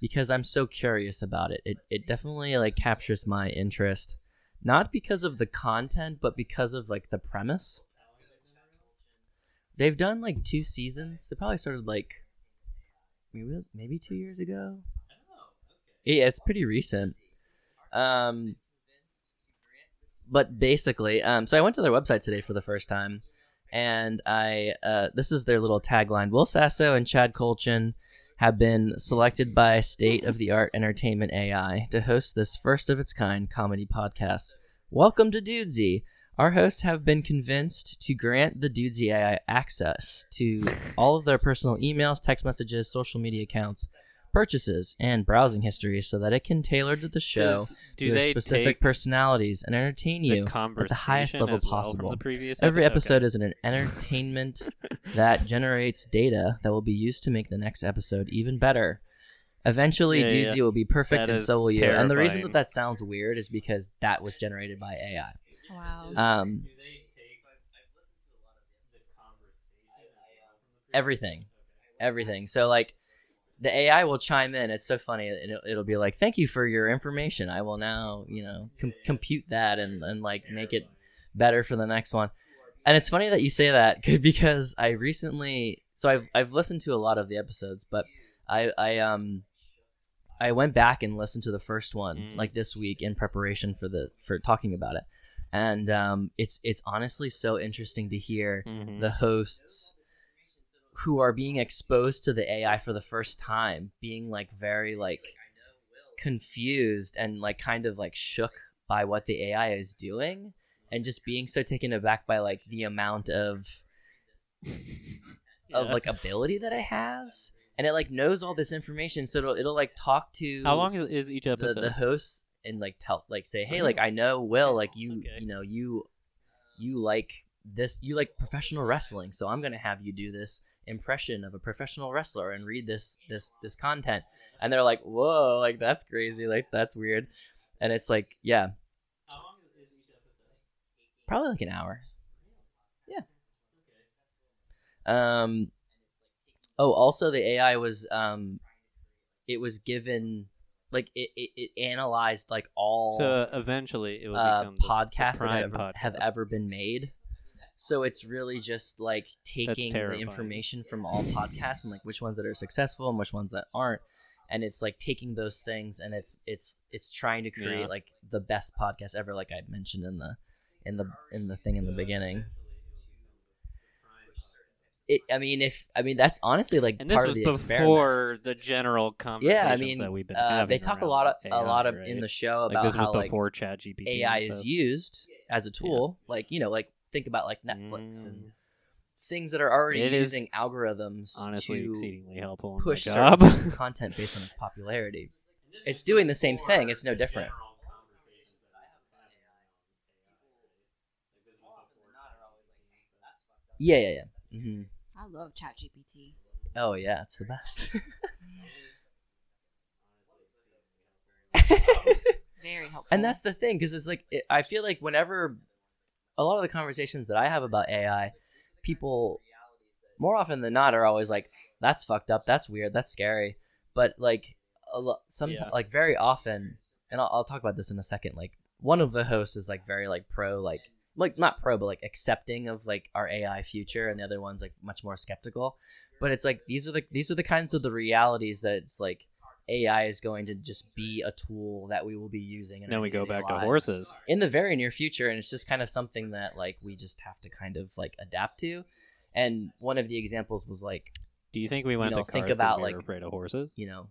Because I'm so curious about it. It it definitely like captures my interest, not because of the content, but because of like the premise. They've done like two seasons. They probably started like maybe maybe two years ago. Yeah, it's pretty recent. Um, but basically, um, so I went to their website today for the first time, and I uh, this is their little tagline: Will Sasso and Chad Kultgen have been selected by State of the Art Entertainment AI to host this first of its kind comedy podcast. Welcome to Dudesy. Our hosts have been convinced to grant the Dudesy AI access to all of their personal emails, text messages, social media accounts, purchases, and browsing history so that it can tailor to the show Does- do their they specific take personalities and entertain the you conversation at the highest level as well from possible. the previous Every epi- episode okay. is an entertainment that generates data that will be used to make the next episode even better. Eventually, Yeah, Dudesy yeah. will be perfect, That and is so will you. And the reason terrifying. that that sounds weird is because that was generated by AI. Wow. Um, everything, everything. So like, the AI will chime in. It's so funny. It'll, it'll be like, "Thank you for your information. I will now, you know, com- compute that and and like make it better for the next one." And it's funny that you say that because I recently, so I've I've listened to a lot of the episodes, but I I um I went back and listened to the first one Mm. like this week in preparation for the for talking about it, and um it's it's honestly so interesting to hear Mhm. the hosts who are being exposed to the AI for the first time being like very like confused and like kind of like shook by what the AI is doing and just being so taken aback by like the amount of of like ability that it has. And it like knows all this information so it'll, it'll like talk to How long is, is each the, episode? the hosts and like tell like say hey like i know will like you Okay. you know you you like this you like professional wrestling so i'm gonna have you do this impression of a professional wrestler and read this this this content. And they're like whoa like that's crazy like that's weird. And it's like yeah. Probably like an hour. Yeah. Um oh also the ai was um it was given like it, it, it analyzed like all so eventually it will uh, become the- the podcasts that have, podcast. have ever been made. So it's really just like taking the information from all podcasts and like which ones that are successful and which ones that aren't, and it's like taking those things and it's it's it's trying to create Yeah. like the best podcast ever, like I mentioned in the in the in the thing in the beginning. It, I mean, if I mean that's honestly like and this part was of the experiment. before the general conversations Yeah, I mean, that we've been uh, having. they talk a lot of a lot of right? in the show like about this how was like before ChatGPT. AI is used as a tool, like you know, like think about like Netflix Mm, and things that are already It is using algorithms honestly to exceedingly helpful. Push my certain job. types of content based on its popularity. It's doing the same thing. It's no different. Yeah, yeah, yeah. Mm-hmm. I love ChatGPT. Oh yeah, it's the best. Very helpful. and that's the thing because it's like it, i feel like whenever a lot of the conversations that i have about ai people more often than not are always like that's fucked up. That's weird. That's scary. But like a lot some Yeah. like very often and I'll, I'll talk about this in a second like one of the hosts is like very like pro like like not pro but like accepting of like our ai future and the other one's like much more skeptical. But it's like these are the these are the kinds of the realities that it's like AI is going to just be a tool that we will be using. In then we go back to horses. in the very near future, and it's just kind of something that like we just have to kind of like adapt to. And one of the examples was like, Do you think we went know, to think about, we were like- afraid of horses? you know,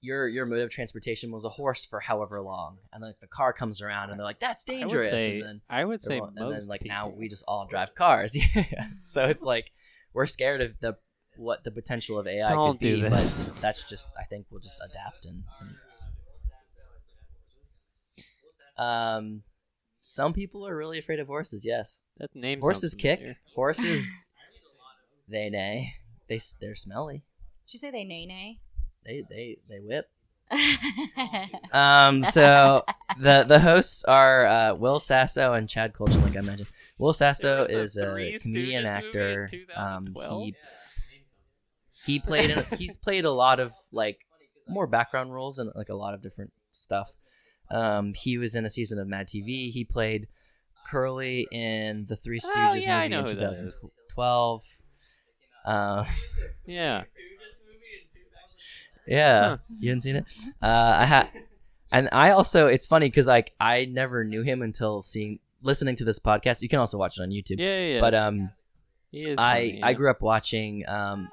your your mode of transportation was a horse for however long, and like the car comes around, and they're like, that's dangerous, I would say, and then I would say and then like now we just all drive cars. yeah. So it's like we're scared of the what the potential of AI Don't could be, do this. but that's just I think we'll just adapt and, and um some people are really afraid of horses, yes. that name Horses kick, familiar. horses they neigh. They they're smelly. Did you say they nay nay? They they they whip. Um, so the the hosts are uh, Will Sasso and Chad Kultgen, like I mentioned. Will Sasso is was a comedian Stooges actor. Um, 2012. he he played in, he's played a lot of like more background roles and like a lot of different stuff. Um, he was in a season of Mad TV. He played Curly in the Three Stooges yeah, I movie know in who that is. 2012. Uh, Yeah. Yeah, Huh. you haven't seen it. Uh, I had, and I also. It's funny because like I never knew him until seeing, listening to this podcast. You can also watch it on YouTube. Yeah, yeah. yeah. But um, he is I funny, I yeah. grew up watching um,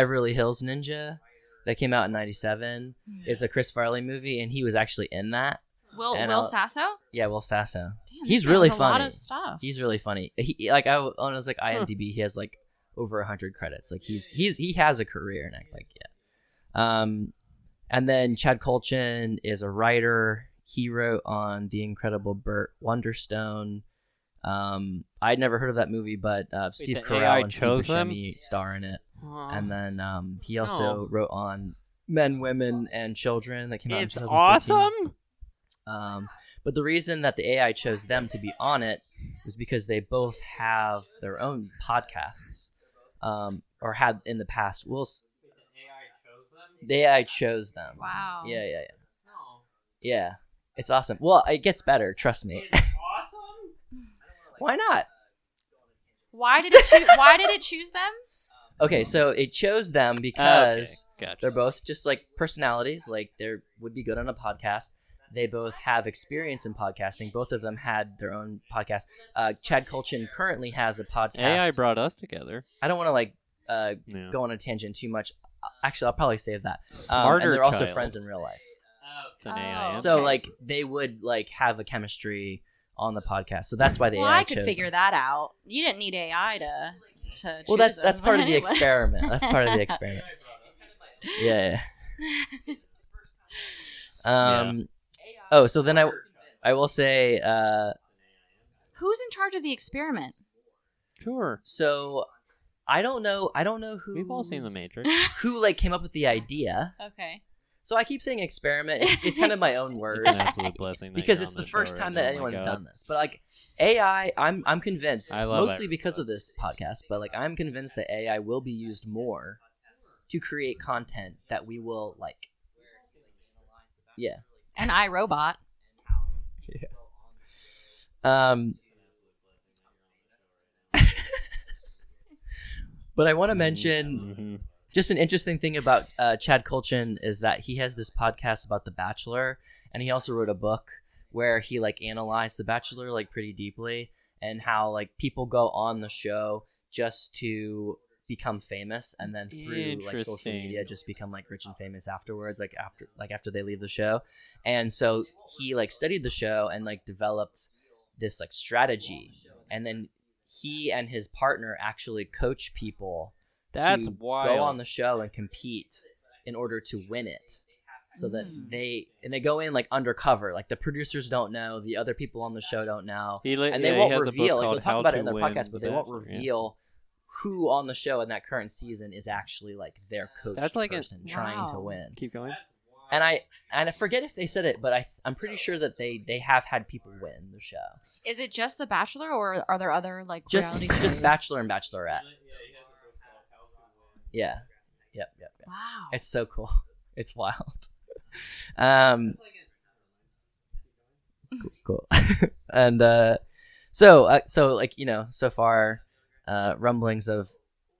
Beverly Hills Ninja, that came out in '97. It's a Chris Farley movie, and he was actually in that. Will And Will I'll- Sasso? Yeah, Will Sasso. Damn, He's really sounds A lot funny. of stuff. He's really funny. He like I on his like IMDb, he has like over hundred credits. Like he's he's he has a career, and I like yeah. Um, and then Chad Kultgen is a writer. He wrote on The Incredible Burt Wonderstone. Um, I'd never heard of that movie, but uh, Steve the Carell AI and Steve chose them? Star in it. Aw. And then um, he also No. wrote on Men, Women, and Children that came out it's in 2014. awesome. Um, but the reason that the AI chose them to be on it was because they both have their own podcasts, um, or had in the past. Will s- the AI chose them. Wow. Yeah, yeah, yeah. Yeah, it's awesome. Well, it gets better. Trust me. Why not? Why did it choose? Why did it choose them? Okay, so it chose them because okay, gotcha. They're both just like personalities. Like they would be good on a podcast. They both have experience in podcasting. Both of them had their own podcast. Uh, Chad Kultgen currently has a podcast. AI brought us together. I don't want to like uh, Yeah. go on a tangent too much. Actually, I'll probably save that. Um, Smarter and they're also child. friends in real life. It's an Oh. AI. Okay. So like they would like have a chemistry on the podcast. So that's why the Well, AI I could chose figure them. that out. You didn't need AI to. to Well, that's them, that's part but of the experiment. That's part of the experiment. Yeah. yeah. Um. Oh, so then I I will say uh Who's in charge of the experiment? Sure. so I don't know I don't know who We've all seen The Matrix. who like came up with the idea. okay. So I keep saying experiment. It's, it's kind of my own word It's an absolute blessing. because it's the first time that anyone's done this. But like AI, I'm I'm convinced I love mostly it. because of this podcast, but like I'm convinced that AI will be used more to create content that we will like. Yeah. An iRobot. Um, but I want to mention Mhm. Just an interesting thing about uh, Chad Kultgen is that he has this podcast about The Bachelor, and he also wrote a book where he like analyzed The Bachelor like pretty deeply, and how like people go on the show just to become famous, and then through like social media just become like rich and famous afterwards, like after like after they leave the show, and so he like studied the show and like developed this like strategy, and then he and his partner actually coach people That's to wild. go on the show and compete in order to win it so that Mm. they and they go in like undercover like the producers don't know the other people on the show don't know He li- and they he won't has a book reveal Like, they'll talk about it in their podcast but the they won't Bachelor, yeah. reveal who on the show in that current season is actually like their coach That's like a- person trying to win Keep going. and i and i forget if they said it but i i'm pretty sure that they they have had people win the show Is it just The Bachelor, or are there other like just just shows? bachelor and bachelorette yeah yep yep, yep. Wow. It's so cool. It's wild. Um, cool. cool. and uh, so, uh, so like you know, so far, uh, rumblings of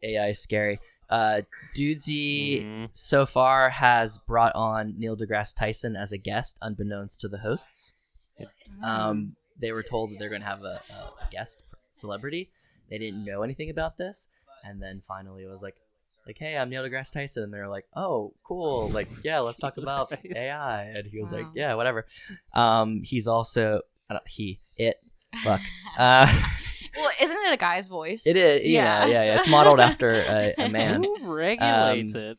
AI is scary. Uh, Dudesy Mhm. so far has brought on Neil deGrasse Tyson as a guest, unbeknownst to the hosts. Um, they were told that they're going to have a, a guest celebrity. They didn't know anything about this, and then finally it was like, like, hey, I'm Neil deGrasse Tyson, and they're like, oh, cool, like, yeah, let's talk about Christ. AI, and he was like, yeah, whatever. Um, he's also I don't, he it fuck. Uh, well, isn't it a guy's voice? it is, you Yeah. yeah, yeah. It's modeled after a, a man. Who regulates Um, it?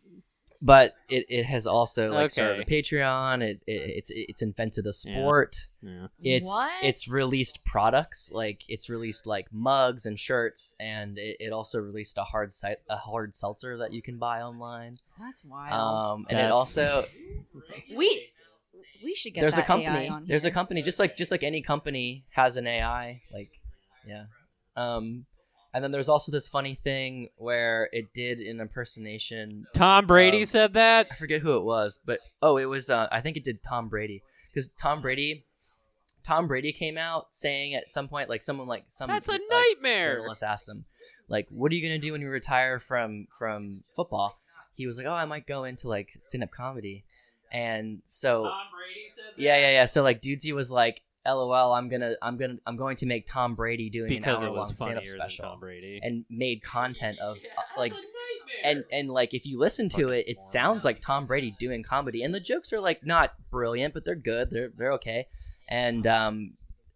But it, it has also like started a Patreon. It, it it's it's invented a sport. Yeah. It's What? it's released products like it's released like mugs and shirts, and it, it also released a hard site a hard seltzer that you can buy online. That's wild. Um, and it also we we should get there's a company AI on there's a company just like just like any company has an AI like yeah um and then there's also this funny thing where it did an impersonation Tom Brady Um, said that. I forget who it was, but oh, it was. Uh, I think it did Tom Brady because Tom Brady, Tom Brady came out saying at some point, like someone like some That's a like, nightmare. journalist asked him, like, "What are you gonna do when you retire from from football?" He was like, "Oh, I might go into like stand up comedy," and so Brady said yeah, yeah, yeah. So like, Dudesy was like, "LOL, I'm gonna, I'm gonna, I'm going to make Tom Brady doing because an hour long stand funnier up than special." Tom Brady. And made content of uh, like and and like if you listen to it, it sounds like Tom Brady doing comedy, and the jokes are like not brilliant, but they're good. They're they're okay. And um,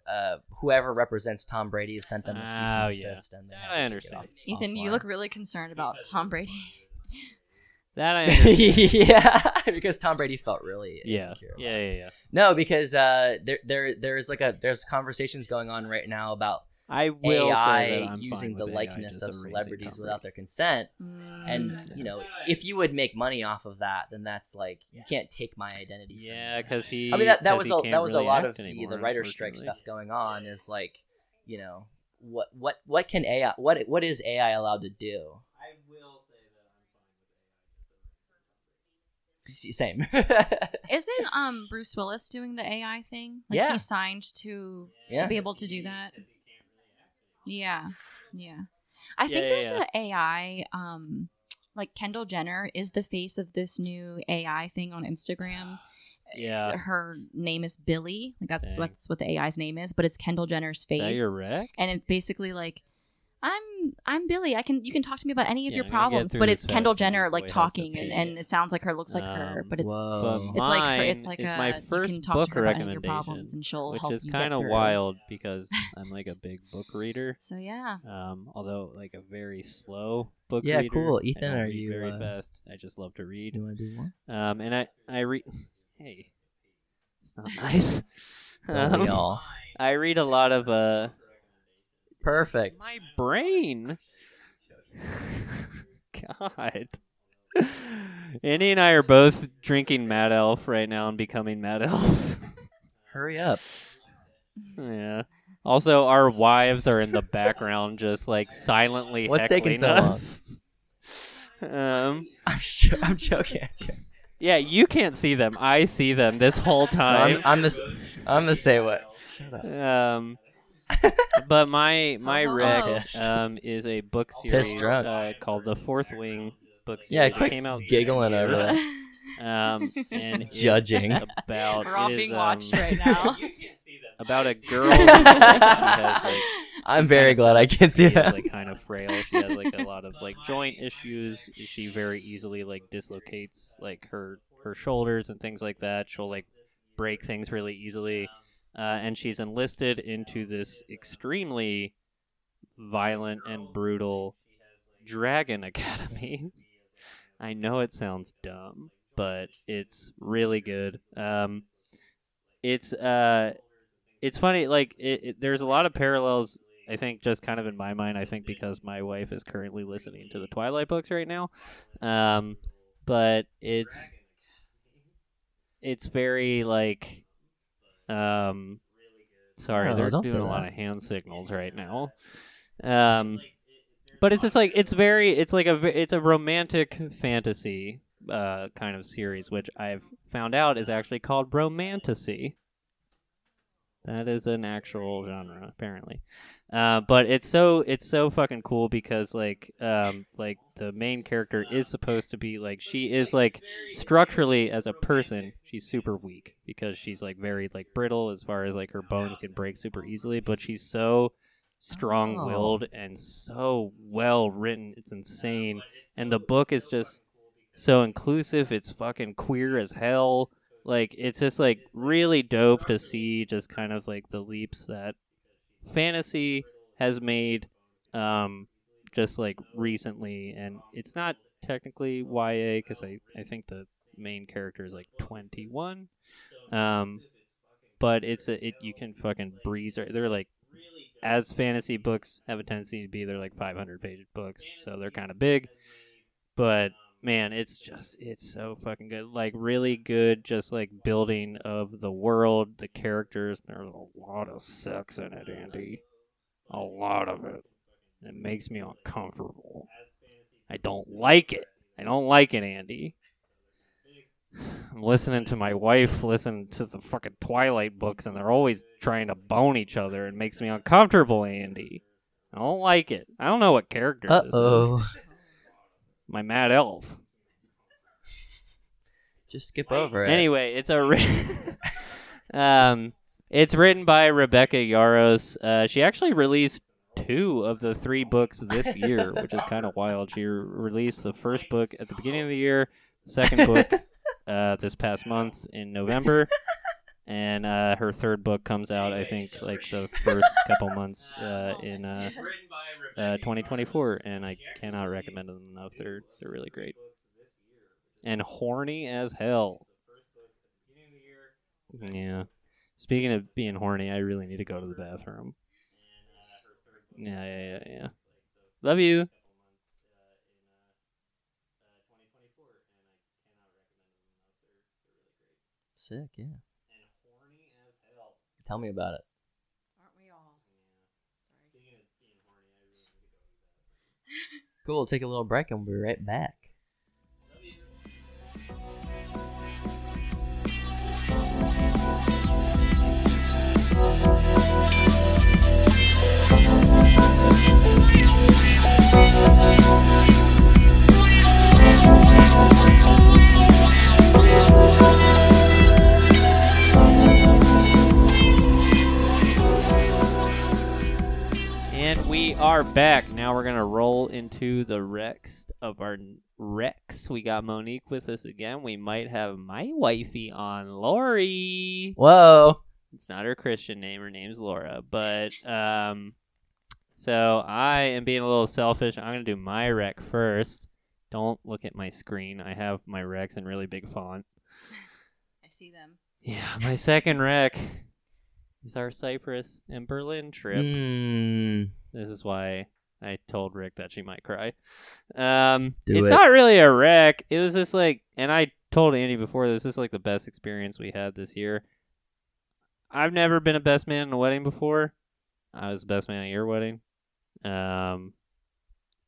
uh, whoever represents Tom Brady has sent them a cease and Oh, yeah. and they That have I to take it understand. off- Ethan, you look really concerned about Tom Brady. That I yeah, because Tom Brady felt really yeah. insecure. about Yeah, yeah, yeah. No, because uh, there there there's like a there's conversations going on right now about I will AI I'm using the AI likeness of celebrities Tom without their consent. and Mm. you know if you would make money off of that then that's like you can't take my identity from Yeah, because he. i mean that, that 'cause was he a that was really a lot of the, anymore, the writer strike stuff going on is like you know what what what can ai what what is ai allowed to do I will say that S- same Isn't um Bruce Willis doing the AI thing? Like Yeah. he signed to yeah be able to do that. Yeah, yeah. I Yeah, think yeah, there's yeah. a AI. Um, like Kendall Jenner is the face of this new AI thing on Instagram. Yeah. her name is Billie. Like that's Dang. that's what the AI's name is, but it's Kendall Jenner's Is face, that your wreck? and it's basically like. I'm I'm Billie. I can you can talk to me about any of Yeah, your I'm problems, but it's Kendall Jenner like boy has to talking, and, and it sounds like her looks like her, Um, but it's whoa. But it's like her, it's like is a, my you first can talk book to her about any of your recommendation, problems, and she'll which help is kind of wild because I'm like a big book reader. So yeah, Um, although like a very slow book Yeah, reader. cool. Ethan, are you, very uh, fast? I just love to read. Do you want to do one Um, and I I read. Hey, it's not nice. Don't we Um, all I read a lot of uh perfect my brain. God. Andy and I are both drinking Mad Elf right now and becoming Mad Elves. hurry up yeah. Also, our wives are in the background, just like silently What's taking so long? us. Um. i'm, jo- I'm joking, I'm joking. Yeah, you can't see them. I see them this whole No, time. I'm, I'm the i'm the say what shut up Um, but my my Hello. rec um is a book series uh, called The Fourth Wing book series. Yeah, It quit came out giggling over that. Um, and it's judging. about we're all it is, being um, watched right now. about a girl. who, like, has, like, i'm very kinda glad i sick. can see she is that like kind of frail. She has like a lot of like joint issues. She very easily like dislocates like her her shoulders and things like that. She'll like break things really easily. Uh, and she's enlisted into this extremely violent and brutal dragon academy. I know it sounds dumb, but it's really good. Um, it's uh, it's funny. Like it, it, there's a lot of parallels. I think just kind of in my mind. I think because my wife is currently listening to the Twilight books right now. Um, but it's it's very like um. Sorry, Oh, they're doing a lot of hand signals right now. Um, but it's just like it's very it's like a it's a romantic fantasy uh kind of series, which I've found out is actually called romantasy. That is an actual genre, apparently. Uh, but it's so it's so fucking cool because like um like the main character is supposed to be like she is like structurally as a person she's super weak because she's like very like brittle as far as like her bones can break super easily, but she's so strong willed and so well written. It's insane. And the book is just so inclusive. It's fucking queer as hell. Like it's just like really dope to see just kind of like the leaps that fantasy has made um just like recently and it's not technically YA because I I think the main character is like 21. Um, but it's a it you can fucking breeze. They're like as fantasy books have a tendency to be. They're like 500 page books, so they're kind of big. But man, it's just it's so fucking good. Like really good, just like building of the world, the characters. There's a lot of sex in it, Andy. A lot of it. It makes me uncomfortable. I don't like it. I don't like it, Andy. I'm listening to my wife listen to the fucking Twilight books, and they're always trying to bone each other. It makes me uncomfortable, Andy. I don't like it. I don't know what character Uh this is. My mad elf. Just skip over it. Anyway, it's a ri- um, it's written by Rebecca Yarros. Uh, she actually released two of the three books this year, which is kind of wild. She re- released the first book at the beginning of the year, second book uh, this past month in November, and uh, her third book comes out, I think, like the first couple months uh, in uh, uh, 2024. And I cannot recommend them enough. They're they're really great and horny as hell. Yeah. Speaking of being horny, I really need to go to the bathroom. Yeah, yeah, yeah, yeah. Love you. Sick, yeah. Tell me about it. Aren't we all? Yeah. Sorry. Cool. We'll take a little break and we'll be right back. Are back. Now we're gonna roll into the rest of our Rex. We got Monique with us again. We might have my wifey on, Lori. Whoa. It's not her Christian name. Her name's Laura. But um, so I am being a little selfish. I'm gonna do my rec first. Don't look at my screen. I have my recs in really big font. I see them. Yeah, my second rec is our Cyprus and Berlin trip. Mm, This is why I told Rick that she might cry. Um, it's it. not really a wreck. It was just like, and I told Andy before this, this is like the best experience we had this year. I've never been a best man in a wedding before. I was the best man at your wedding. Um,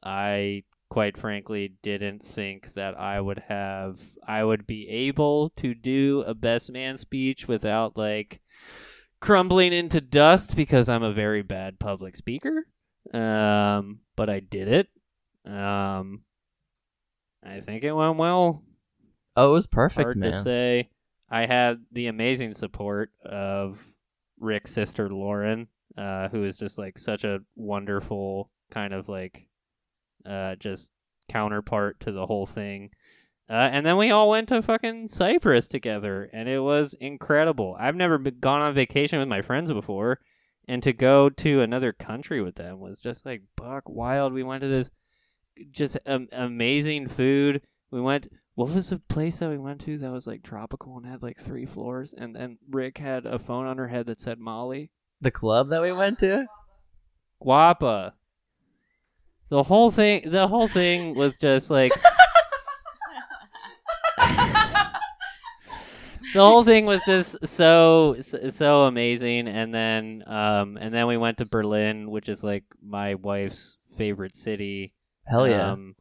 I quite frankly didn't think that I would have, I would be able to do a best man speech without like crumbling into dust because I'm a very bad public speaker. Um, but I did it. Um, I think it went well. oh, it was perfect, Hard to say. I had the amazing support of Rick's sister Lauren, uh, who is just like such a wonderful kind of like uh, just counterpart to the whole thing. Uh, and then we all went to fucking Cyprus together, and it was incredible. I've never been, gone on vacation with my friends before, and to go to another country with them was just like buck wild. We went to this just um, amazing food. We went. What was the place that we went to that was like tropical and had like three floors? And then Rick had a phone on her head that said Molly. The club that we went to? Guapa. The whole thing. The whole thing was just like. the whole thing was just so so amazing and then um and then we went to berlin which is like my wife's favorite city Hell yeah. um,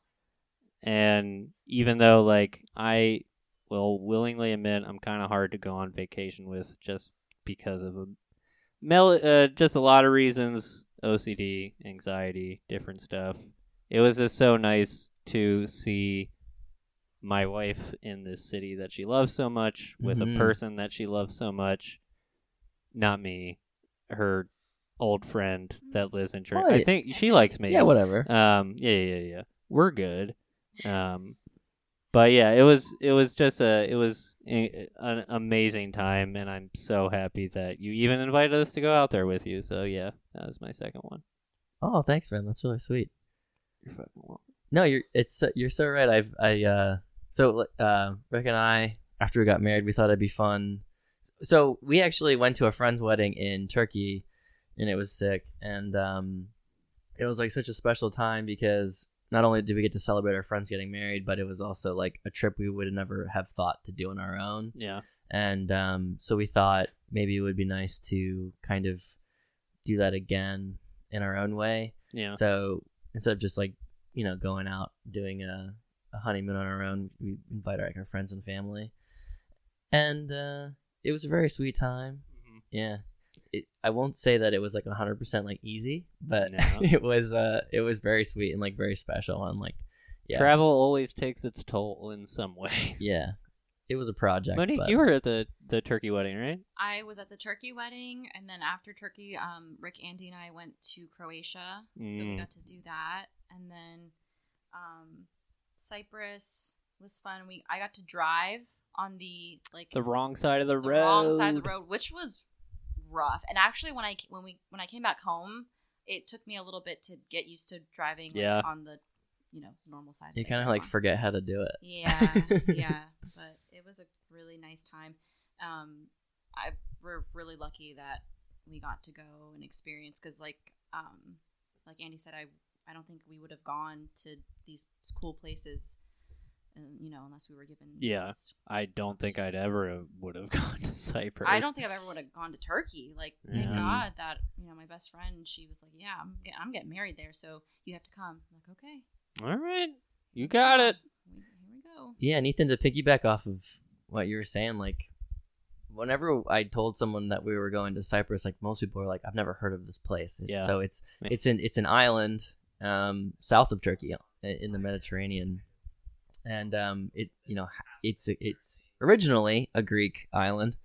and even though like I will willingly admit I'm kind of hard to go on vacation with just because of a mel- uh, just a lot of reasons, OCD, anxiety, different stuff. It was just so nice to see my wife in this city that she loves so much with Mhm. a person that she loves so much. Not me, her old friend that lives in church. Well, I think she likes me. yeah, whatever. Um, yeah, yeah, yeah. We're good. Um, but yeah, it was it was just a it was a, an amazing time, and I'm so happy that you even invited us to go out there with you. So yeah, that was my second one. Oh, thanks, man. That's really sweet. You're fucking welcome. No, you're it's so- you're so right. I've I uh so uh Rick and I after we got married, we thought it'd be fun. So we actually went to a friend's wedding in Turkey, and it was sick. And um, it was like such a special time because not only did we get to celebrate our friends getting married, but it was also like a trip we would never have thought to do on our own. Yeah. And um, so we thought maybe it would be nice to kind of do that again in our own way. Yeah. So instead of just like you know going out doing a, a honeymoon on our own, we invite our, like, our friends and family, and uh, it was a very sweet time. Mhm. Yeah, it, I won't say that it was like hundred percent like easy, but No. it was uh it was very sweet and like very special and like yeah Travel always takes its toll in some way. yeah it was a project. Monique, but- you were at the the turkey wedding, right? I was at the turkey wedding, and then after turkey, um, Rick, Andy, and I went to Croatia, so we Mm. got to do that, and then um, Cyprus was fun. We I got to drive on the like The wrong side of the, the road. wrong side of the road, which was rough. And actually, when I when we when I came back home, it took me a little bit to get used to driving like, Yeah. on the you know normal side. you kind of like on. forget how to do it. Yeah, yeah, but it was a really nice time. Um, I we're really lucky that we got to go and experience because, like, um, like Andy said, I I don't think we would have gone to these cool places, and you know, unless we were given. Yeah. this- I don't think I'd ever would have gone to Cyprus. I don't think I've ever would have gone to Turkey. Like, thank Yeah. God that you know my best friend. She was like, "Yeah, I'm get, I'm getting married there, so you have to come." I'm like, okay, All right, you got it. here we go. Yeah, and Ethan, to piggyback off of what you were saying, like whenever I told someone that we were going to Cyprus, like most people are like, "I've never heard of this place." It's, Yeah. So it's it's an it's an island um, south of Turkey in the Mediterranean, and um, it you know it's it's originally a Greek island,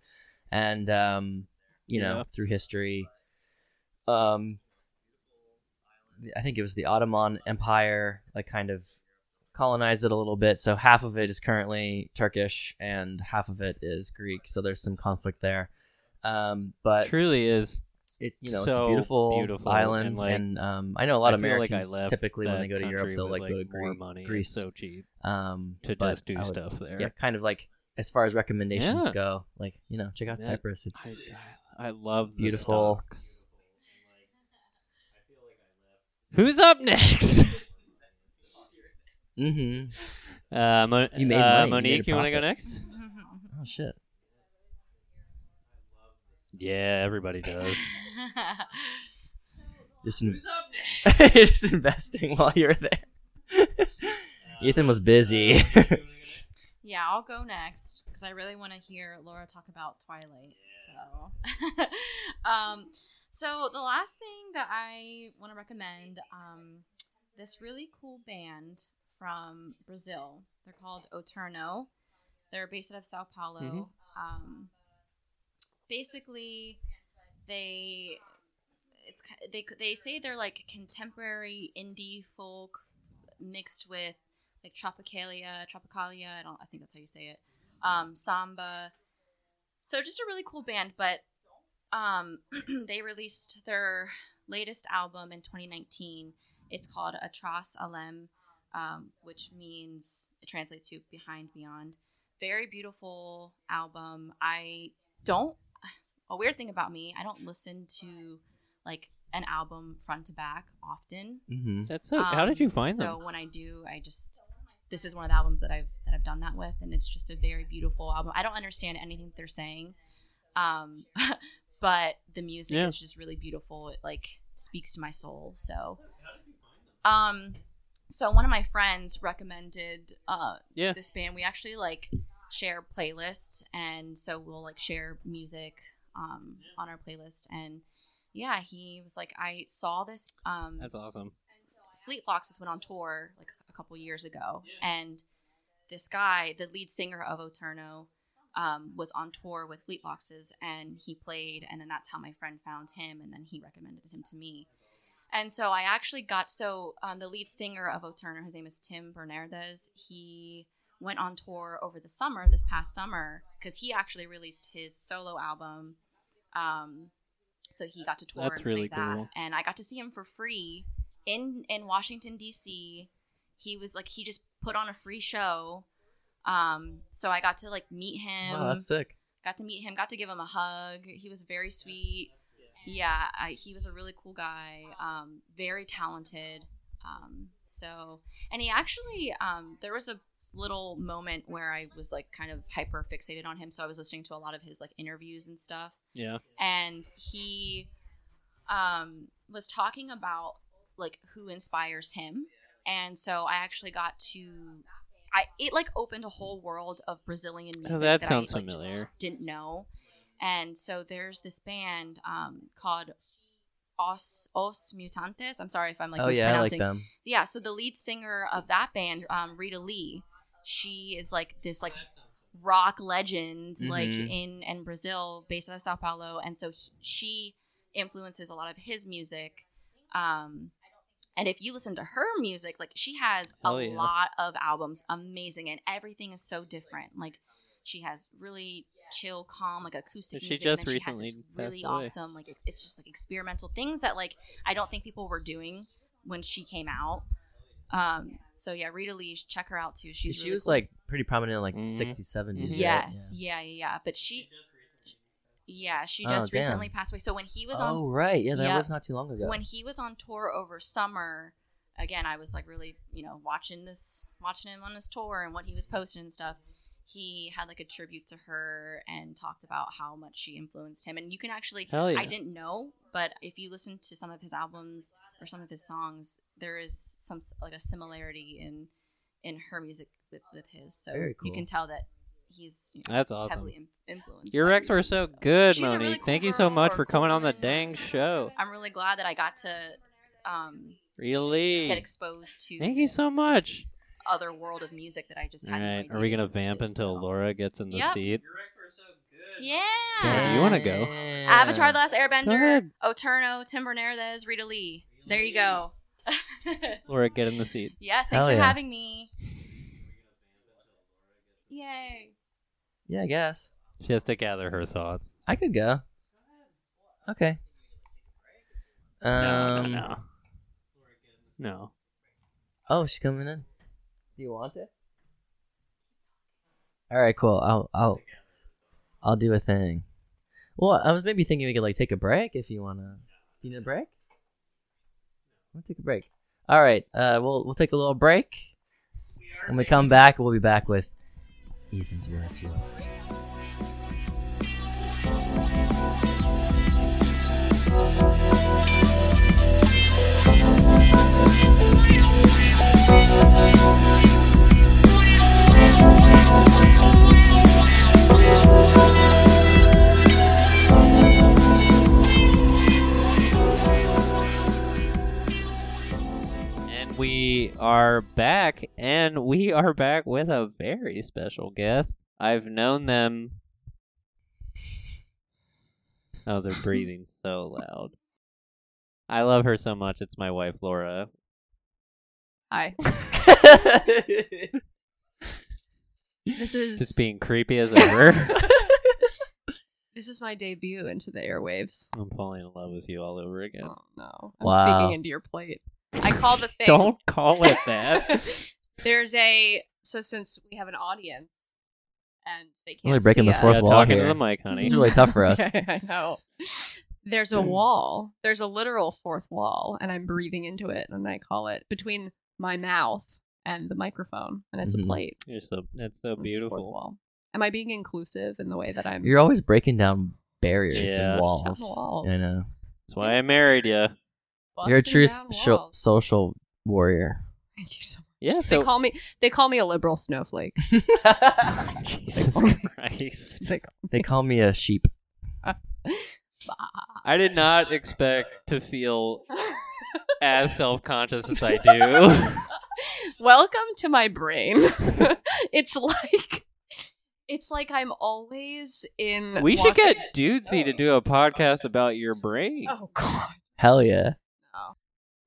and um, you know Yeah. through history, um, I think it was the Ottoman Empire, like kind of colonized it a little bit. So half of it is currently Turkish and half of it is Greek. So there's some conflict there. Um, but Truly is. It, you know, it's a beautiful, beautiful, island, and, and, um, I know a lot of I feel like I Americans left typically when they go to Europe, they'll with, like, go to Greece. money. Greece. It's so cheap um, to just do would- stuff there. Yeah, kind of like as far as recommendations Yeah. go, like you know, check out Yeah, Cyprus. It's I, I love the Beautiful. stocks. Who's up next? mm-hmm. Uh, Mo- You made uh. You Monique, a you want to go next? Oh shit. Yeah, everybody does. Just in- up next? just investing while you're there. Ethan was busy. Yeah, I'll go next because I really want to hear Laura talk about Twilight. So, um, so the last thing that I want to recommend, um, this really cool band from Brazil. They're called O Terno. They're based out of Sao Paulo. Mhm. Um, basically, they it's they they say they're like contemporary indie folk mixed with like tropicalia, tropicalia. I don't. I think that's how you say it. Um, samba. So just a really cool band, but um, they released their latest album in 2019. It's called Atras Alem, um, which means it translates to Behind Beyond. Very beautiful album. I don't. A weird thing about me, I don't listen to like an album front to back often. mm-hmm. That's so. how did you Um, find so them? So when I do, I just this is one of the albums that I've that I've done that with, and it's just a very beautiful album. I don't understand anything they're saying, um, but the music Yeah. is just really beautiful. It like speaks to my soul. So, um, so one of my friends recommended uh Yeah. this band. We actually like share playlists, and so we'll like share music um on our playlist and. Yeah, he was like, I saw this um, That's awesome. Fleet Foxes went on tour like a couple years ago, and this guy, the lead singer of O Terno, um, was on tour with Fleet Foxes, and he played, and then that's how my friend found him, and then he recommended him to me. And so I actually got so um, the lead singer of O Terno, his name is Tim bernardes He went on tour over the summer, this past summer, because he actually released his solo album. Um, so he got to tour That's and really that, cool. and I got to see him for free in in Washington D.C. he was like he just put on a free show. Um, so I got to like meet him. Wow, that's sick. got to meet him. Got to give him a hug. He was very sweet. Yeah, I, he was a really cool guy. Um, very talented. Um, so and he actually um, there was a little moment where I was like kind of hyper fixated on him. So I was listening to a lot of his like interviews and stuff Yeah. and he um, was talking about like who inspires him and so i actually got to i it like opened a whole world of brazilian music Oh, that I, sounds like, just familiar. didn't know and so there's this band um, called os os mutantes i'm sorry if i'm like oh yeah, I like mispronouncing them. yeah so the lead singer of that band um, rita lee she is like this like rock legend like Mhm. in in brazil based out of sao paulo and so he, she influences a lot of his music um and if you listen to her music like she has a Hell yeah. lot of albums amazing and everything is so different like she has really chill calm like acoustic She music just and then she has recently this really passed away. awesome like it's just like experimental things that like i don't think people were doing when she came out um so yeah rita lee check her out too she's she really was cool. like pretty prominent in like Mhm. 60s, 70s. Mhm. right? Yes, yeah, yeah, yeah. But she, yeah, she Oh, just damn. recently passed away. So when he was on, oh right, yeah, that Yep. was not too long ago. when he was on tour over summer, again, I was like really, you know, watching this, watching him on his tour and what he was posting and stuff. He had like a tribute to her and talked about how much she influenced him. And you can actually, yeah. I didn't know, but if you listen to some of his albums or some of his songs, there is some like a similarity in in her music with, with his. So Very you can tell that he's you know, That's awesome. heavily in- influenced. Your by recs were me, so good, She's a Monique. really cool Thank you so much for coming on the dang show. I'm really glad that I got to um, Really? get exposed to. Thank you so much. Other world of music that I just All had. right. no Are we gonna vamp until so. Laura gets in the Yep. seat? Yeah. Damn. You wanna go? Avatar: The Last Go Airbender, ahead. O Terno, Tim Bernardes, Rita Lee. There you go. Laura, get in the seat. yes, thanks Hell for yeah. having me. Yay. Yeah, I guess She has to gather her thoughts. I could go. Okay. Um, No, no, no. No. Oh, she's coming in. Do you want it? All right, cool. I'll I'll I'll do a thing. Well, I was maybe thinking we could like take a break if you wanna. Do you need a break? We'll take a break. All right. Uh, we'll we'll take a little break. When we come back, we'll be back with Ethan's. And we are back, and we are back with a very special guest. I've known them. Oh, they're breathing so loud. I love her so much. It's my wife, Laura. Hi. This is Just being creepy as ever. this is my debut into the airwaves. I'm falling in love with you all over again. Oh no. I'm Wow. speaking into your plate. I call the thing. Don't call it that. There's a so since we have an audience and they can't Really breaking see the us- fourth yeah, wall talking here. to the mic, honey. It's really tough for us. I know. There's a wall. There's a literal fourth wall, and I'm breathing into it, and I call it between my mouth and the microphone, and it's Mhm. a plate. You're so that's so It's the fourth beautiful. wall. Am I being inclusive in the way that I'm? You're always breaking down barriers Yeah. and walls. Down walls. I know. That's why I married you. You're a true down so- walls. social warrior. Thank you so much. Yeah. They call me. They call me a liberal snowflake. Jesus Christ. They they call me a sheep. I did not expect to feel as self conscious as I do. Welcome to my brain. it's like it's like I'm always in. we should get Dudesy to do a podcast about your brain. Oh God. Hell yeah.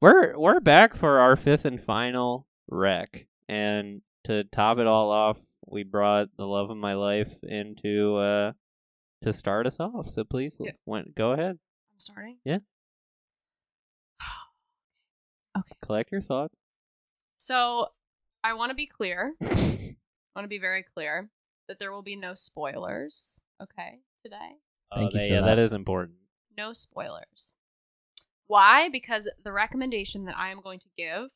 We're we're back for our fifth and final rec, and to top it all off, we brought the love of my life into uh to start us off. So please, Yeah. went, go ahead, I'm starting. Yeah. okay. Collect your thoughts. So I want to be clear. I want to be very clear that there will be no spoilers. Okay, today, Thank Oh, you that- for yeah, that. that is important. no spoilers. Why? Because the recommendation that I am going to give,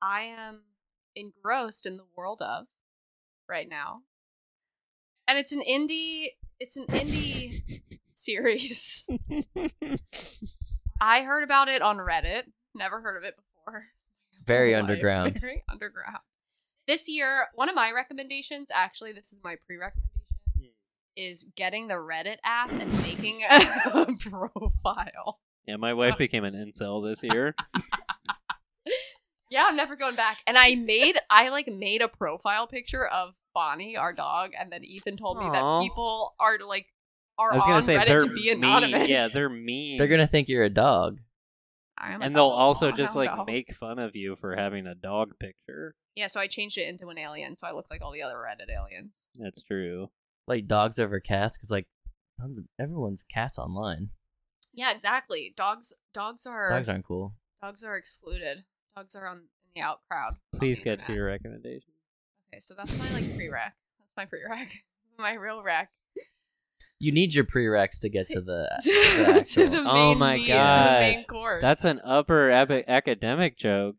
I am engrossed in the world of right now, and it's an indie. It's an indie series. I heard about it on Reddit. Never heard of it before. Very underground. Very underground. This year, one of my recommendations, actually, this is my pre-recommendation, hmm. is getting the Reddit app and making a profile. Yeah, my wife uh, became an incel this year. Yeah, I'm never going back. And I made, I like made a profile picture of Bonnie, our dog, and then Ethan told me Aw. that people are like are I was on gonna say Reddit they're to be mean. anonymous. Yeah, they're mean. They're gonna think you're a dog. I am a and they'll dog. also just like know. make fun of you for having a dog picture. Yeah, so I changed it into an alien, so I look like all the other Reddit aliens. That's true. Like dogs over cats, because like tons of- everyone's cats online. Yeah, exactly. Dogs, dogs are Dogs aren't cool. dogs are excluded. Dogs are on in the out crowd. Please the get to your recommendation. Okay, so that's my like pre-rec. That's my pre-rec. my real rec. You need your prereqs to get to the. to the actual- the main Oh my meat, God. the main course. That's an upper epi- academic joke.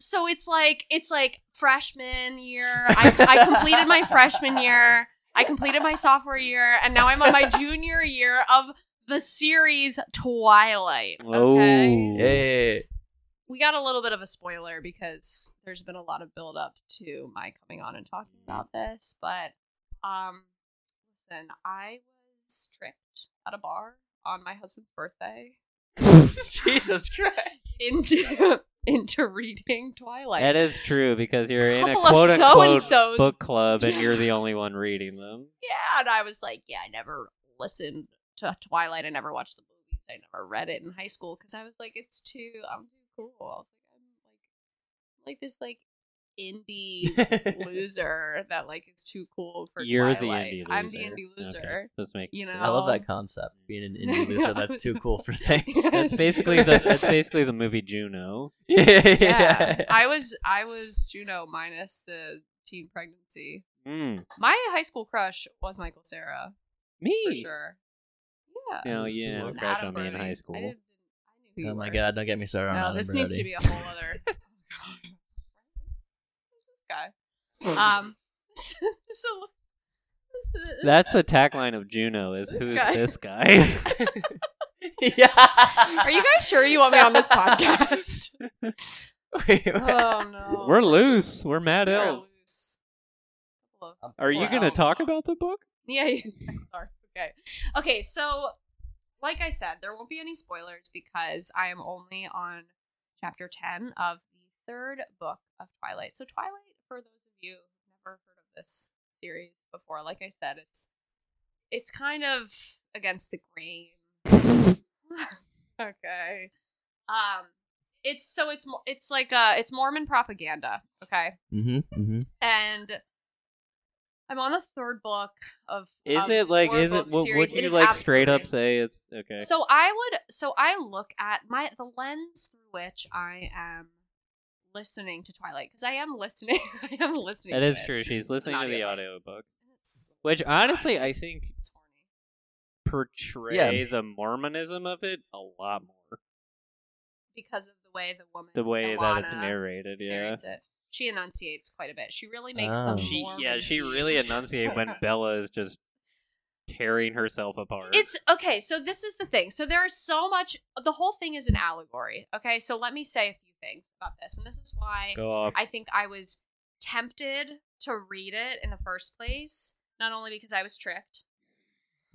so it's like it's like freshman year. I, I completed my freshman year. I completed my sophomore year, and now I'm on my junior year of the series Twilight. Okay. Oh. Hey, we got a little bit of a spoiler because there's been a lot of build up to my coming on and talking about this but um listen i was tricked at a bar on my husband's birthday Jesus Christ! into into reading twilight That is true because you're in a Couple of quote unquote so-and-sos. book club and Yeah. you're the only one reading them. yeah and i was like yeah i never listened to twilight i never watched the movies i never read it in high school because i was like it's too i'm too cool i was like i'm like like this like indie loser that like is too cool for You're Twilight. the indie loser. I'm the indie loser. Okay. Let's make You know, I love that concept. Being an indie loser that's too cool for things. That's basically the that's basically the movie Juno. yeah, Yeah, I was I was Juno minus the teen pregnancy. Mm. My high school crush was Michael Cera Me. for sure. Yeah, No, you didn't have a was crush on me in high school. I, didn't, I knew who you Oh my were. god! Don't get me started on No, Adam this needs to Brody. be a whole other. Who's this guy? Um. so. this- That's the tagline of Juno is This who's guy. this guy? yeah. Are you guys sure you want me on this podcast? Wait, oh no. We're loose. We're mad We're elves. loose. Are you We're gonna elves. talk about the book? Yeah, yeah. Okay. Okay, so like I said, there won't be any spoilers because I am only on chapter 10 of the third book of Twilight. So Twilight, for those of you who've never heard of this series before, like I said, it's it's kind of against the grain. okay. Um it's so it's it's like uh it's Mormon propaganda, okay? Mm-hmm. Mm-hmm. and I'm on the third book of. Is of it like is it book would, series. It you like straight up say it's okay? So I would. So I look at my the lens through which I am listening to Twilight because I am listening. I am listening. That to is it. true. She's listening to the audiobook. audiobook. It's, Which honestly I think portray Yeah. the Mormonism of it a lot more. because of the way the woman, The way that it's narrated, yeah. narrates it. She enunciates quite a bit. She really makes Oh. them She yeah, she really enunciates when Bella is just tearing herself apart. It's okay. So this is the thing. So there is so much. The whole thing is an allegory. Okay. So let me say a few things about this, and this is why. I think I was tempted to read it in the first place. Not only because I was tricked,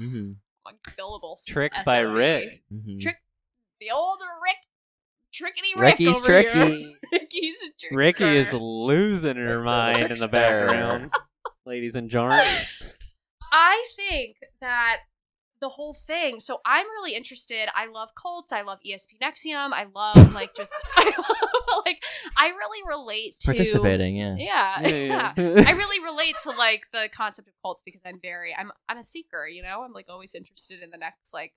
Mm-hmm. like billable Tricked by Rick. mm-hmm. Trick the old Rick, trickety Rick Ricky's over tricky. here. Ricky's a trickster. Ricky is losing her Trickster. mind in the background. Ladies and gentlemen. I think that the whole thing. So I'm really interested. I love cults. I love ESP NXIVM. I love like just I love, like I really relate to Participating, yeah. Yeah, Yeah, yeah. yeah. I really relate to like the concept of cults because I'm very I'm I'm a seeker, you know? I'm like always interested in the next like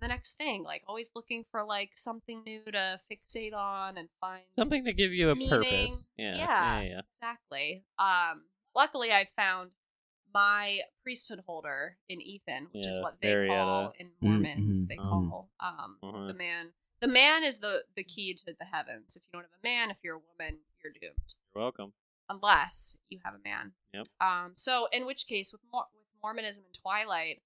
the next thing, like always looking for like something new to fixate on and find Something to give you a Meaning, purpose. Yeah. yeah. Yeah. yeah. Exactly. Um, luckily, I found my priesthood holder in Ethan, which is what they Arietta. call in Mm, Mormons. mhm, They um, call um Uh-huh. the man. The man is the the key to the heavens. If you don't have a man, if you're a woman, you're doomed You're welcome. unless you have a man. Yep. Um. So, in which case, with Mor- with Mormonism and Twilight,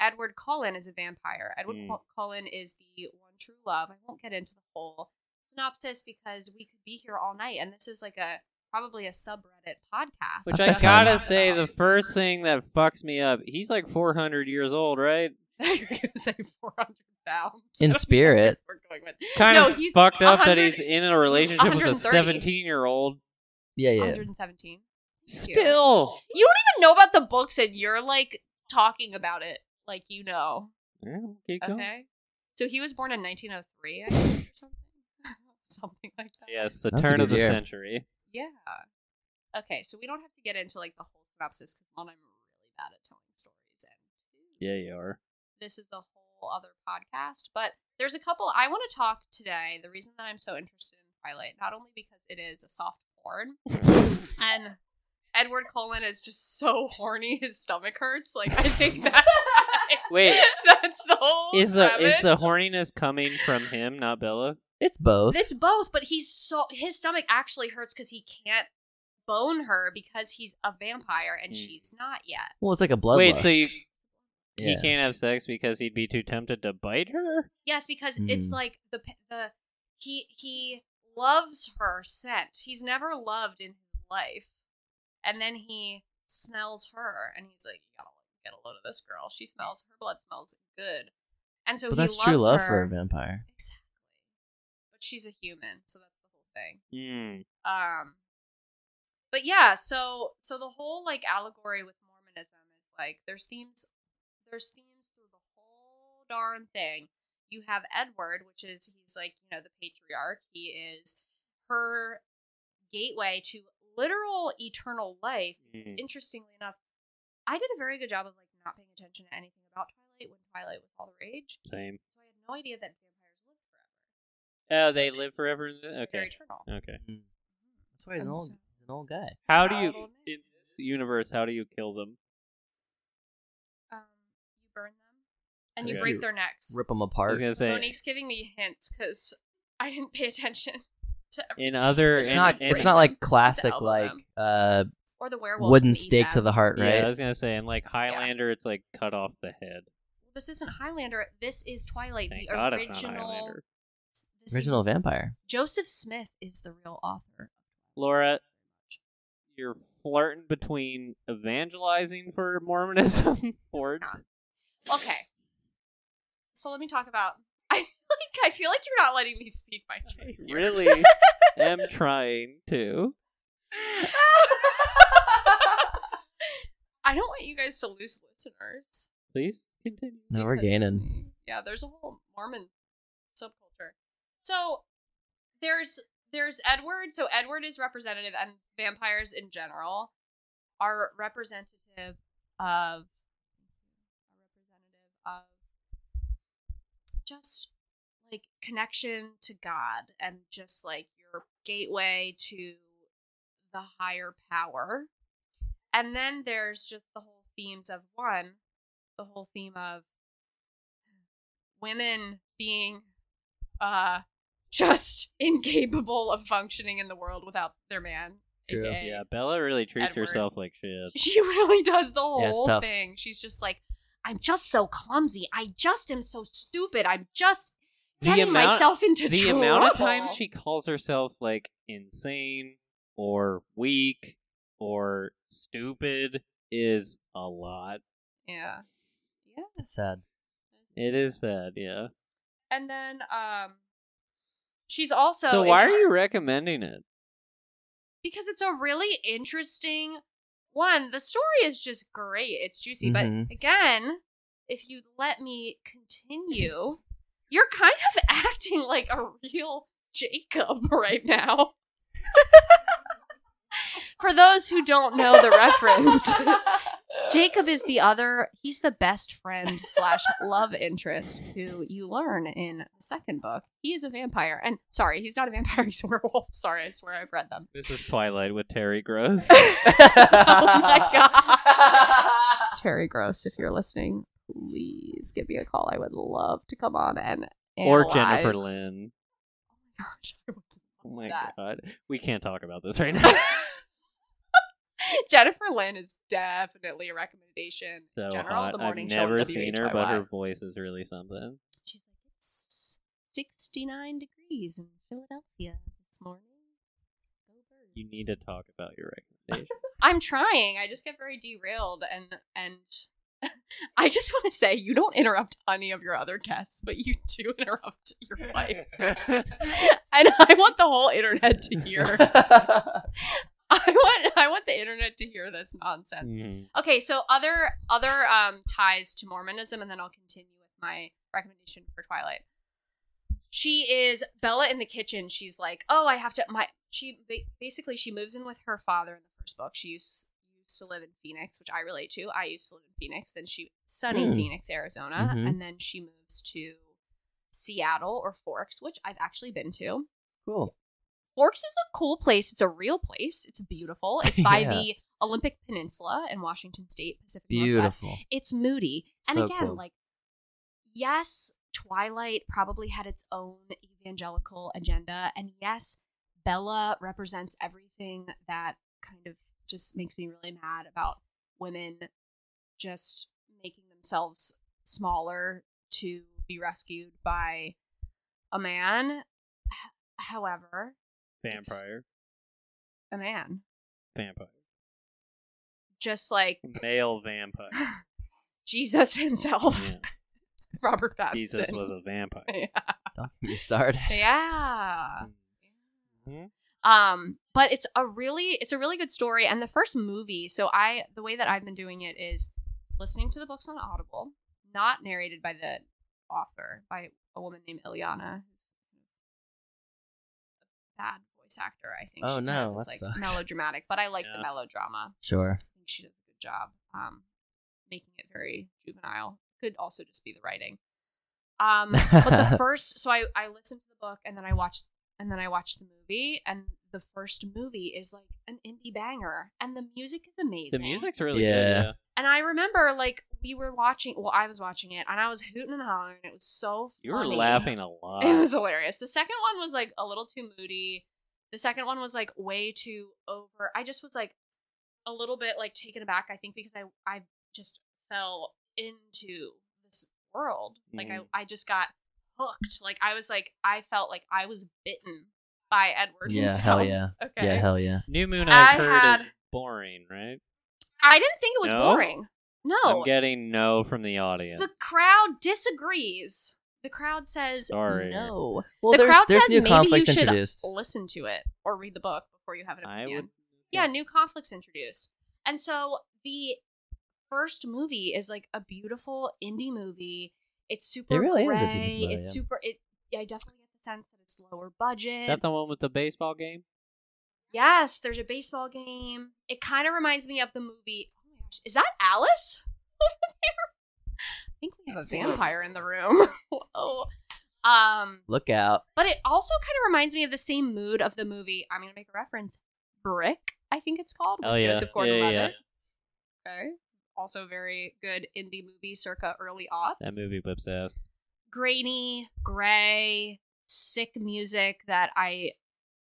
Edward Cullen is a vampire. Edward Mm. Cullen is the one true love. I won't get into the whole synopsis because we could be here all night, and this is like a probably a subreddit podcast. Which I I just to gotta say, the first thing that fucks me up, he's like 400 years old, right? You're gonna say four hundred pounds In spirit. We're going with Kind No, of he's fucked up that he's in a relationship with a 17 year old. Yeah, yeah. 117. Still. You don't even know about the books, and you're like talking about it like you know. Yeah, keep going. Okay. So he was born in 1903, I think, or something. something like that. Yes, the That's a turn of good the year. century. Yeah. Okay, so we don't have to get into like the whole synopsis because one, I'm really bad at telling stories, and two, Yeah, you are. this is a whole other podcast. But there's a couple I want to talk today. The reason that I'm so interested in Twilight, not only because it is a soft porn, and Edward Cullen is just so horny his stomach hurts. Like I think that's Wait, that's the whole is the is the horniness coming from him, not Bella? It's both. It's both, but he's so his stomach actually hurts because he can't bone her because he's a vampire and Mm. she's not yet. well, it's like a bloodlust. Wait, so you Yeah. he can't have sex because he'd be too tempted to bite her? Yes, because it's Mm. like the the he he loves her scent. He's never loved in his life, and then he smells her, and he's like, "You gotta get a load of this girl. She smells. Her blood smells good." And so but he that's loves true love her. for a vampire. Exactly, but she's a human, so that's the whole thing. Hmm. um but yeah so so the whole like allegory with mormonism is like there's themes there's themes through the whole darn thing you have edward which is he's like you know the patriarch he is her gateway to literal eternal life Mm. interestingly enough i did a very good job of like not paying attention to anything about twilight when twilight was all the rage Same. so i had no idea that vampires lived forever Oh, they live forever. in the- they're Okay. eternal Okay. That's why he's an old, so- he's an old guy. How do you in this universe? How do you kill them? um, you burn them and you break You their necks. Rip them apart. I was apart. gonna say Monique's giving me hints because I didn't pay attention to in other. It's in- not. in- It's not like classic like them. uh or the werewolves. wooden can eat stake to the heart, Yeah, right? I was gonna say, in like Highlander, it's like cut off the head. This isn't Highlander. This is Twilight. Thank the God original. it's not Highlander. this Original is- vampire. Joseph Smith is the real author. Laura, you're flirting between evangelizing for Mormonism or Okay. So let me talk about. I feel like I feel like you're not letting me speak my truth. really am trying to. I don't want you guys to lose listeners. Please continue. No, we're because- gaining. Yeah, there's a whole Mormon subculture. So there's there's Edward. So Edward is representative, and vampires in general are representative of are representative of just like connection to God and just like your gateway to the higher power. And then there's just the whole themes of one, the whole theme of women being uh just incapable of functioning in the world without their man. True. aka Yeah, Bella really treats Edward. herself like shit. She really does the whole tough. thing. She's just like, I'm just so clumsy. I just am so stupid. I'm just The getting amount- myself into the trouble. amount of times she calls herself like insane or weak or stupid is a lot. Yeah. Yeah. It's sad. It is sad, yeah. And then um she's also So, why are you recommending it? because it's a really interesting one. The story is just great. It's juicy, Mhm. but again, if you let me continue, you're kind of acting like a real Jacob right now. For those who don't know the reference, Jacob is the other. He's the best friend slash love interest who you learn in the second book. He is a vampire, and sorry, he's not a vampire. He's a werewolf. Sorry, I swear I've read them. This is Twilight with Terry Gross. oh my gosh. Terry Gross, if you're listening, please give me a call. I would love to come on and or Jennifer Lynn. Oh gosh, I would Oh my that. god. We can't talk about this right now. Jennifer Lynn is definitely a recommendation. so General, hot. the I've morning show never seen her, but her voice is really something. She's like, it's 69 degrees in Philadelphia this morning. Go birds. You need to talk about your recommendation. I'm trying. I just get very derailed and and I just want to say you don't interrupt any of your other guests, but you do interrupt your wife. and I want the whole internet to hear. I want I want the internet to hear this nonsense. Mhm. Okay, so other other um ties to Mormonism, and then I'll continue with my recommendation for Twilight. She is Bella in the kitchen. She's like, oh, I have to. My she basically she moves in with her father in the first book. She used used to live in Phoenix, which I relate to. I used to live in Phoenix. Then she sunny Hmm. Phoenix, Arizona, Mhm. and then she moves to Seattle or Forks, which I've actually been to. cool. Forks is a cool place. It's a real place. It's beautiful. It's by Yeah. the Olympic Peninsula in Washington State, Pacific Northwest. Beautiful. It's moody. And So again, cool. like yes, Twilight probably had its own evangelical agenda and yes, Bella represents everything that kind of just makes me really mad about women just making themselves smaller to be rescued by a man. However, Vampire. a man. Vampire. Just like Male vampire. Jesus himself, Yeah. Robert Pattinson. Jesus was a vampire. yeah. Don't get me started. yeah. Mhm. Um, but it's a really it's a really good story and the first movie, so I the way that I've been doing it is listening to the books on Audible, not narrated by the author, by a woman named Ilyana, who's a bad voice actor, I think. Oh, she kind no, of is that like sucks. melodramatic, but I like the melodrama. Sure. I think she does a good job um, making it very juvenile. Could also just be the writing. Um, but the first, so I I listened to the book and then I watched and then I watched the movie and the first movie is like an indie banger and the music is amazing. The music's really Yeah. good. Yeah. and I remember like we were watching. Well, I was watching it and I was hooting and hollering. It was so You were laughing a lot. It was hilarious. The second one was like a little too moody. The second one was like way too over. I just was like a little bit like taken aback. I think because I I just fell into this world. Like. I mm. I just got hooked. Like I was like I felt like I was bitten by Edward. Yeah, himself. hell yeah. Okay. Yeah, hell yeah. New Moon I I've heard had- is boring, right? I didn't think it was No? boring. No. I'm getting no from the audience. the crowd disagrees. The crowd says Sorry. no. Well, the there's crowd there's says new maybe you conflicts should introduced. listen to it or read the book before you have an I opinion. would. Yeah, new conflicts introduced. And so the first movie is like a beautiful indie movie. It's super It really is gray. if you think about it, it's yeah. super it I definitely get the sense that it's lower budget. Is that the one with the baseball game? yes, there's a baseball game. It kind of reminds me of the movie. Oh my gosh, is that Alice over there? I think we have a vampire in the room. Whoa. Um, Look out. but it also kind of reminds me of the same mood of the movie. I'm going to make a reference. Brick, I think it's called. Oh yeah. Joseph Gordon-Levitt. yeah. Okay. Also very good indie movie circa early aughts. That movie whips ass. Grainy, gray, sick music that I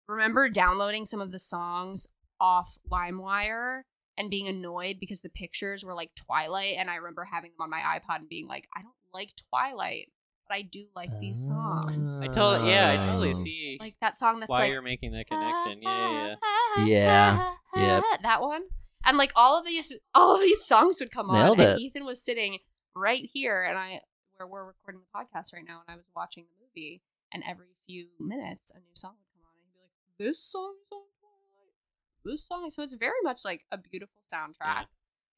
remember downloading some of the songs off LimeWire and being annoyed because the pictures were like Twilight and I remember having them on my iPod and being like, I don't like Twilight, but I do like these songs. Ah. I totally, yeah, I totally see Like that song that's why like you're making that ah, connection. Yeah, yeah, Yeah. Ah, yep. That one. And like all of these all of these songs would come Nailed on and. Ethan was sitting right here and I where we're recording the podcast right now and I was watching the movie and every few minutes a new song would come on and he'd be like, This song is on Twilight. This song so it's very much like a beautiful soundtrack.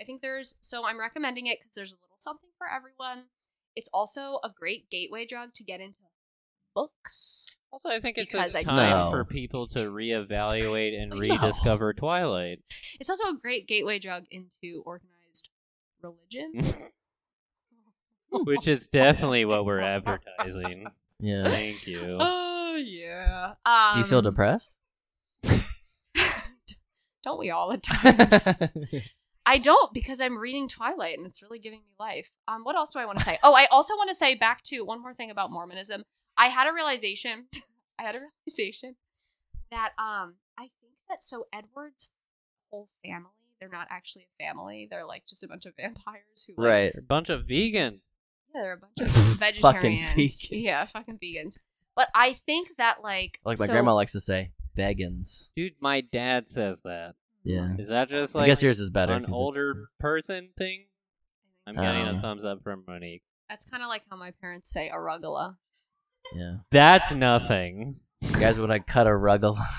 I think there's so I'm recommending it because there's a little something for everyone. It's also a great gateway drug to get into books. Also, I think it's Because just time No. for people to reevaluate and No. rediscover Twilight. It's also a great gateway drug into organized religion. Which is definitely what we're advertising. Yeah. Thank you. Oh yeah. Um, Do you feel depressed? don't we all at times? I don't because I'm reading Twilight and it's really giving me life. Um, what else do I want to say? Oh, I also want to say back to one more thing about Mormonism. I had a realization. I had a realization that um, I think that so Edward's whole family, they're not actually a family. They're like just a bunch of vampires who like, right. A bunch of vegans. Yeah, they're a bunch of Fucking vegans. Yeah, fucking vegans. But I think that like Like my so- grandma likes to say, vegans. Dude, my dad says that. Yeah. Is that just like I guess yours is better. an 'cause it's- older person thing? I'm I getting a thumbs up from Monique. That's kind of like how my parents say arugula. Yeah. That's nothing. You guys would I cut a ruggle?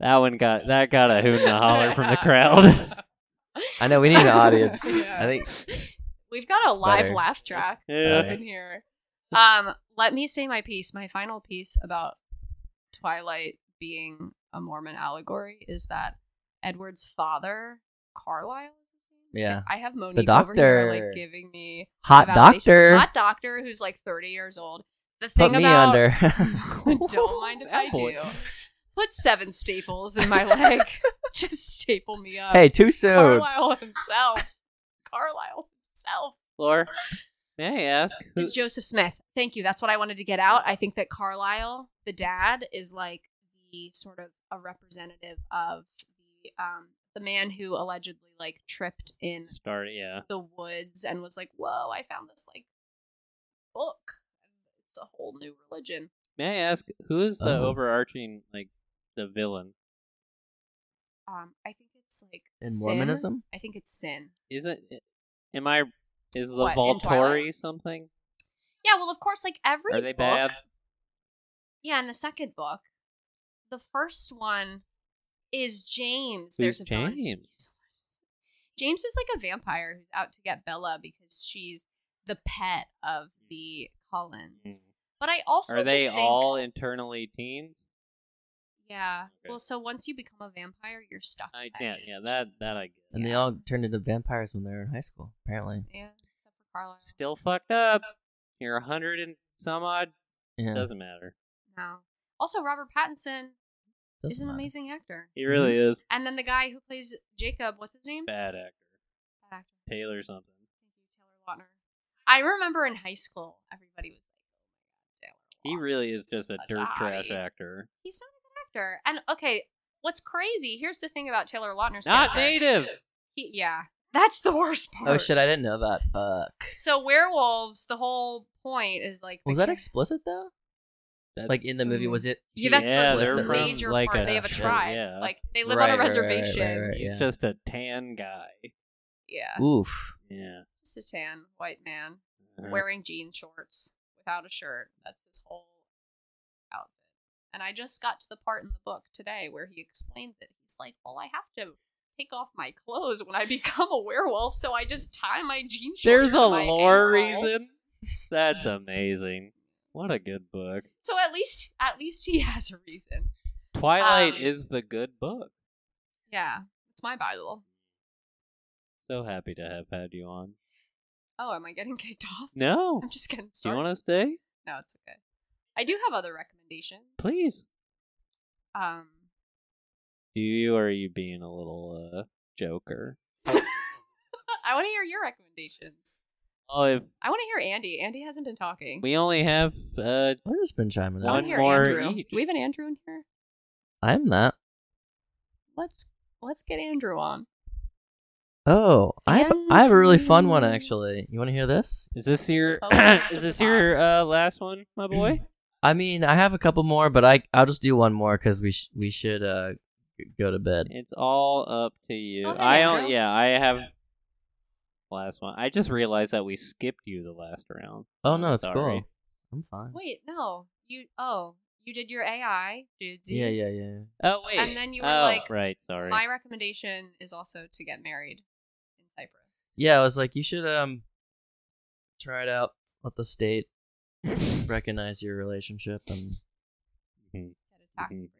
That one got that got a hoot and a holler from the crowd. I know we need an audience. Yeah. I think We've got a It's live better. laugh track Yeah. up in here. Um, let me say my piece. My final piece about Twilight being a Mormon allegory is that Edward's father, Carlisle, is his name? Yeah. I have Monique The over here, doctor. like giving me hot validation. doctor. hot doctor who's like thirty years old. The thing Put me about under. don't mind if I boy. do. Put seven staples in my leg. Just staple me up. hey, too soon. Carlisle himself. Carlisle himself. Floor. May I ask? Who, It's Joseph Smith. Thank you. That's what I wanted to get out. I think that Carlisle, the dad, is like the sort of a representative of the um the man who allegedly like tripped in start? Yeah. the woods and was like, "Whoa, I found this like book. It's a whole new religion." May I ask who is the Oh. overarching like the villain? Um, I think it's like In sin. Mormonism? I think it's sin. Is it? Am I? Is the What, Volturi something? Yeah, well, of course, like every Are they book- bad? Yeah, in the second book, the first one is James. Who's There's a villain. James? James is like a vampire who's out to get Bella because she's the pet of the Cullens. Hmm. But I also Are they think, all internally teens? Yeah. Okay. Well, so once you become a vampire, you're stuck. I with yeah that yeah that that I get. And they all turned into vampires when they were in high school, apparently. Yeah, except for Carlisle. Still fucked up. You're a hundred and some odd. Yeah. Doesn't matter. No. Also, Robert Pattinson doesn't is an matter. amazing actor. He really mm-hmm. is And then the guy who plays Jacob, what's his name? bad actor. That actor. Taylor something. Thank you, Taylor Lautner. I remember in high school, everybody was like, "Oh my god, Taylor." He really is just a Such dirt trash actor. He's not a actor. And okay, what's crazy? Here's the thing about Taylor Lautner's Not character. native. He, yeah, that's the worst part. Oh shit! I didn't know that. Fuck. So werewolves, the whole point is like Was that ca- explicit though? That- Like in the movie, Mm. was it? Yeah, that's Yeah, like they're the from, major like, part. a- they have a yeah, tribe. yeah. Like they live Right, on a right, right, right, reservation. right. He's yeah. just a tan guy. Yeah, Oof. Yeah. just a tan white man Uh-huh. wearing jean shorts without a shirt. That's his whole outfit. And I just got to the part in the book today where he explains it. He's like, "Well, I have to take off my clothes when I become a werewolf, so I just tie my jean shorts." There's a lore ankle." reason. That's amazing. What a good book. So at least, at least he has a reason. Twilight Um, is the good book. Yeah, it's my Bible. So happy to have had you on. Oh, am I getting kicked off? No. I'm just getting started. Do you want to stay? No, it's okay. I do have other recommendations. Please. Um, Do you or are you being a little uh joker? I want to hear your recommendations. Oh, if I want to hear Andy. Andy hasn't been talking. we only have uh I've just been chiming I One in. to hear more Andrew. each. Do we have an Andrew in here? I'm that. Let's let's get Andrew on. Oh, I have I have a really fun one actually. You want to hear this? is this your Oh, is this your uh last one, my boy? I mean, I have a couple more, but I I'll just do one more because we sh- we should uh go to bed. It's all up to you. Oh, hey, I don't yeah, I have last one. I just realized that we skipped you the last round. Oh no, it's sorry. cool. I'm fine. Wait, no. You oh, you did your AI, dudes. Yeah, yeah, yeah. Oh wait. And then you were oh, like, right, sorry. My recommendation is also to get married in Cyprus. Yeah, I was like, you should um try it out. Let the state recognize your relationship, and Mhm. Get a tax Mhm. break.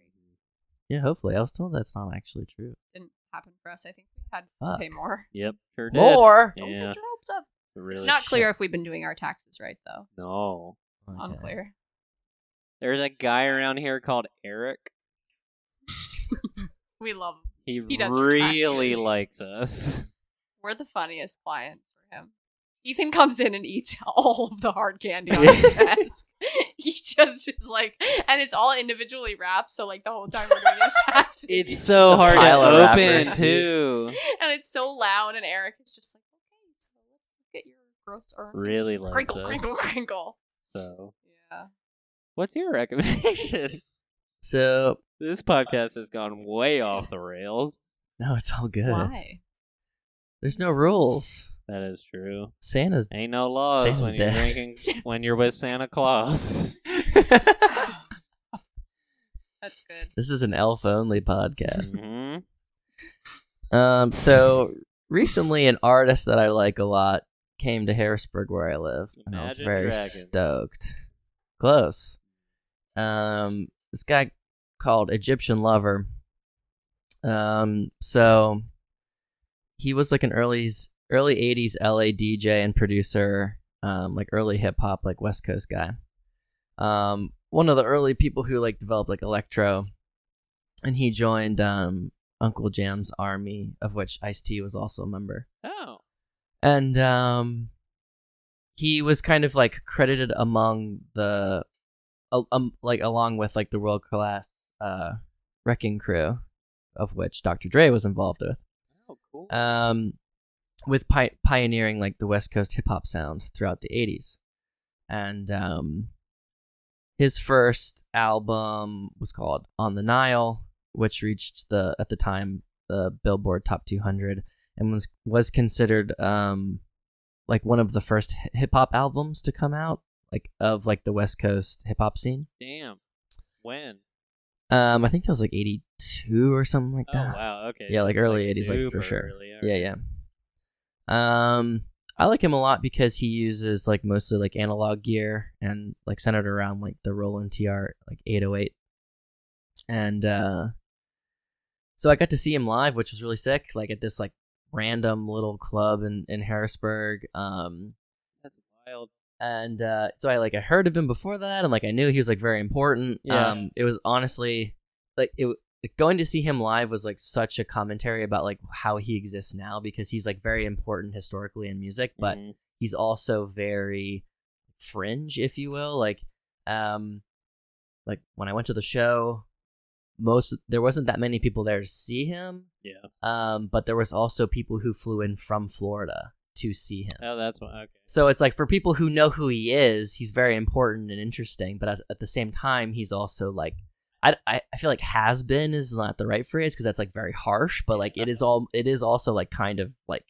yeah, hopefully. I was told that's not actually true. Didn't happen for us. I think we had Fuck. to pay more. Yep, sure did. More. Don't Yeah, get your hopes up. really it's not shit. clear if we've been doing our taxes right though. No, Okay. Unclear. there's a guy around here called Eric. We love him. He, He does really likes us. We're the funniest clients for him. Ethan comes in and eats all of the hard candy on his desk. He just is like, and it's all individually wrapped. So like the whole time we're doing his taxes, It's so a hard to pile of open wrappers, too. and it's so loud. And Eric is just like, okay, so let's look at your gross earnings. Really likes crinkle, us. crinkle, crinkle. So, Yeah. what's your recommendation? So this podcast has gone way off the rails. no, it's all good. Why? There's no rules. That is true. Santa's. Ain't no laws Santa's when you're dead. drinking when you're with Santa Claus. That's good. this is an elf only podcast. hmm Um, so recently, an artist that I like a lot came to Harrisburg, where I live, and I was very Dragons. stoked. Close. Um, this guy called Egyptian Lover. Um, so he was like an early early '80s LA DJ and producer, um, like early hip hop, like West Coast guy. Um, one of the early people who like developed like electro, and he joined um Uncle Jamm's army, of which Ice T was also a member. Oh, And um, he was kind of like credited among the, uh, um, like along with like the world class uh wrecking crew, of which Dr. Dre was involved with. Cool. Um, with pi- pioneering like the West Coast hip hop sound throughout the '80s, and um, his first album was called "On the Nile," which reached the at the time the Billboard Top 200 and was was considered um like one of the first hip hop albums to come out like of like the West Coast hip hop scene. Damn. When? Um, I think that was like '82 or something like that. Oh wow. Okay. Yeah, so like early 80s, like, for sure. early, Yeah, yeah. Um, I like him a lot because he uses like mostly like analog gear and like centered around like the Roland TR like 808. And uh so I got to see him live, which was really sick, like at this like random little club in in Harrisburg. Um That's wild. And uh so I like I heard of him before that and like I knew he was like very important. Yeah. Um it was honestly like it like, going to see him live was like such a commentary about like how he exists now because he's like very important historically in music, but Mhm. he's also very fringe, if you will. Like um like when I went to the show, most there wasn't that many people there to see him. yeah. Um, but there was also people who flew in from Florida to see him. Oh, that's what. Okay. So it's like for people who know who he is, he's very important and interesting. But as, at the same time, he's also like, I, I, I feel like has been is not the right phrase because that's like very harsh. But like it is all it is also like kind of like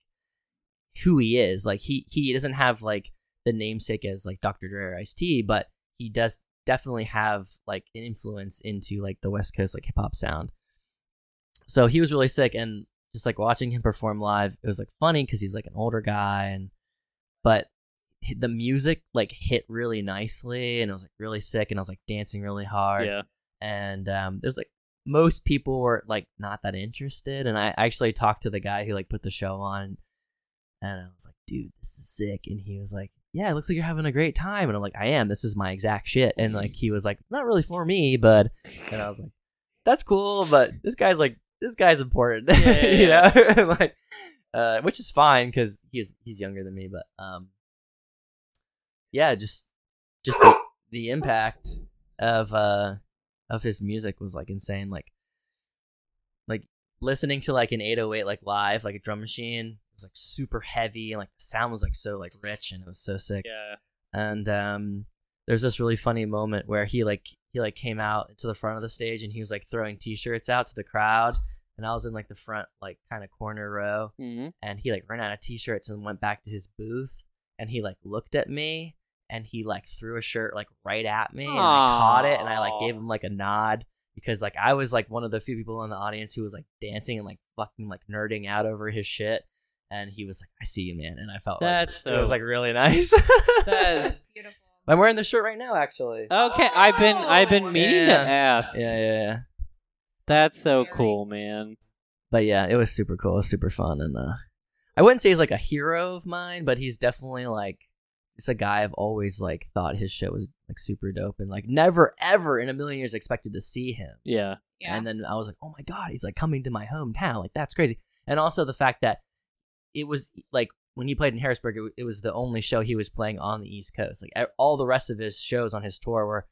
who he is. Like he he doesn't have like the namesake as like Dr. Dre or Ice T, but he does definitely have like an influence into like the West Coast like hip hop sound. So he was really sick and just like watching him perform live, it was like funny because he's like an older guy and but the music like hit really nicely and it was like really sick and I was like dancing really hard. Yeah. and um there's like most people were like not that interested and I actually talked to the guy who like put the show on and I was like dude this is sick. And he was like yeah it looks like you're having a great time. And I'm like I am. This is my exact shit. And like he was like not really for me but and I was like that's cool but this guy's like this guy's important. Yeah, you yeah, know? Like uh which is fine because he's he's younger than me but um yeah just just the, the impact of uh of his music was like insane. Like like listening to like an 808 like live like a drum machine it was like super heavy and like the sound was like so like rich and it was so sick. Yeah. and um there's this really funny moment where he like he like came out to the front of the stage and he was like throwing t-shirts out to the crowd and I was in like the front like kind of corner row hmm and he like ran out of t-shirts and went back to his booth and he like looked at me and he like threw a shirt like right at me and I caught it and I like gave him like a nod because like I was like one of the few people in the audience who was like dancing and like fucking like nerding out over his shit and he was like I see you man and I felt That's like it was like really nice That is- That's beautiful. I'm wearing the shirt right now actually Okay, I've been I've been Oh, meaning yeah. to ask. yeah yeah yeah That's so Very- cool, man. but yeah, it was super cool. It was super fun, and uh, I wouldn't say he's like a hero of mine, but he's definitely like just a guy I've always like thought his shit was like super dope, and like never ever in a million years expected to see him. Yeah. Yeah. And then I was like, oh my god, he's like coming to my hometown. Like that's crazy. And also the fact that it was like when he played in Harrisburg, it, it was the only show he was playing on the East Coast. Like all the rest of his shows on his tour were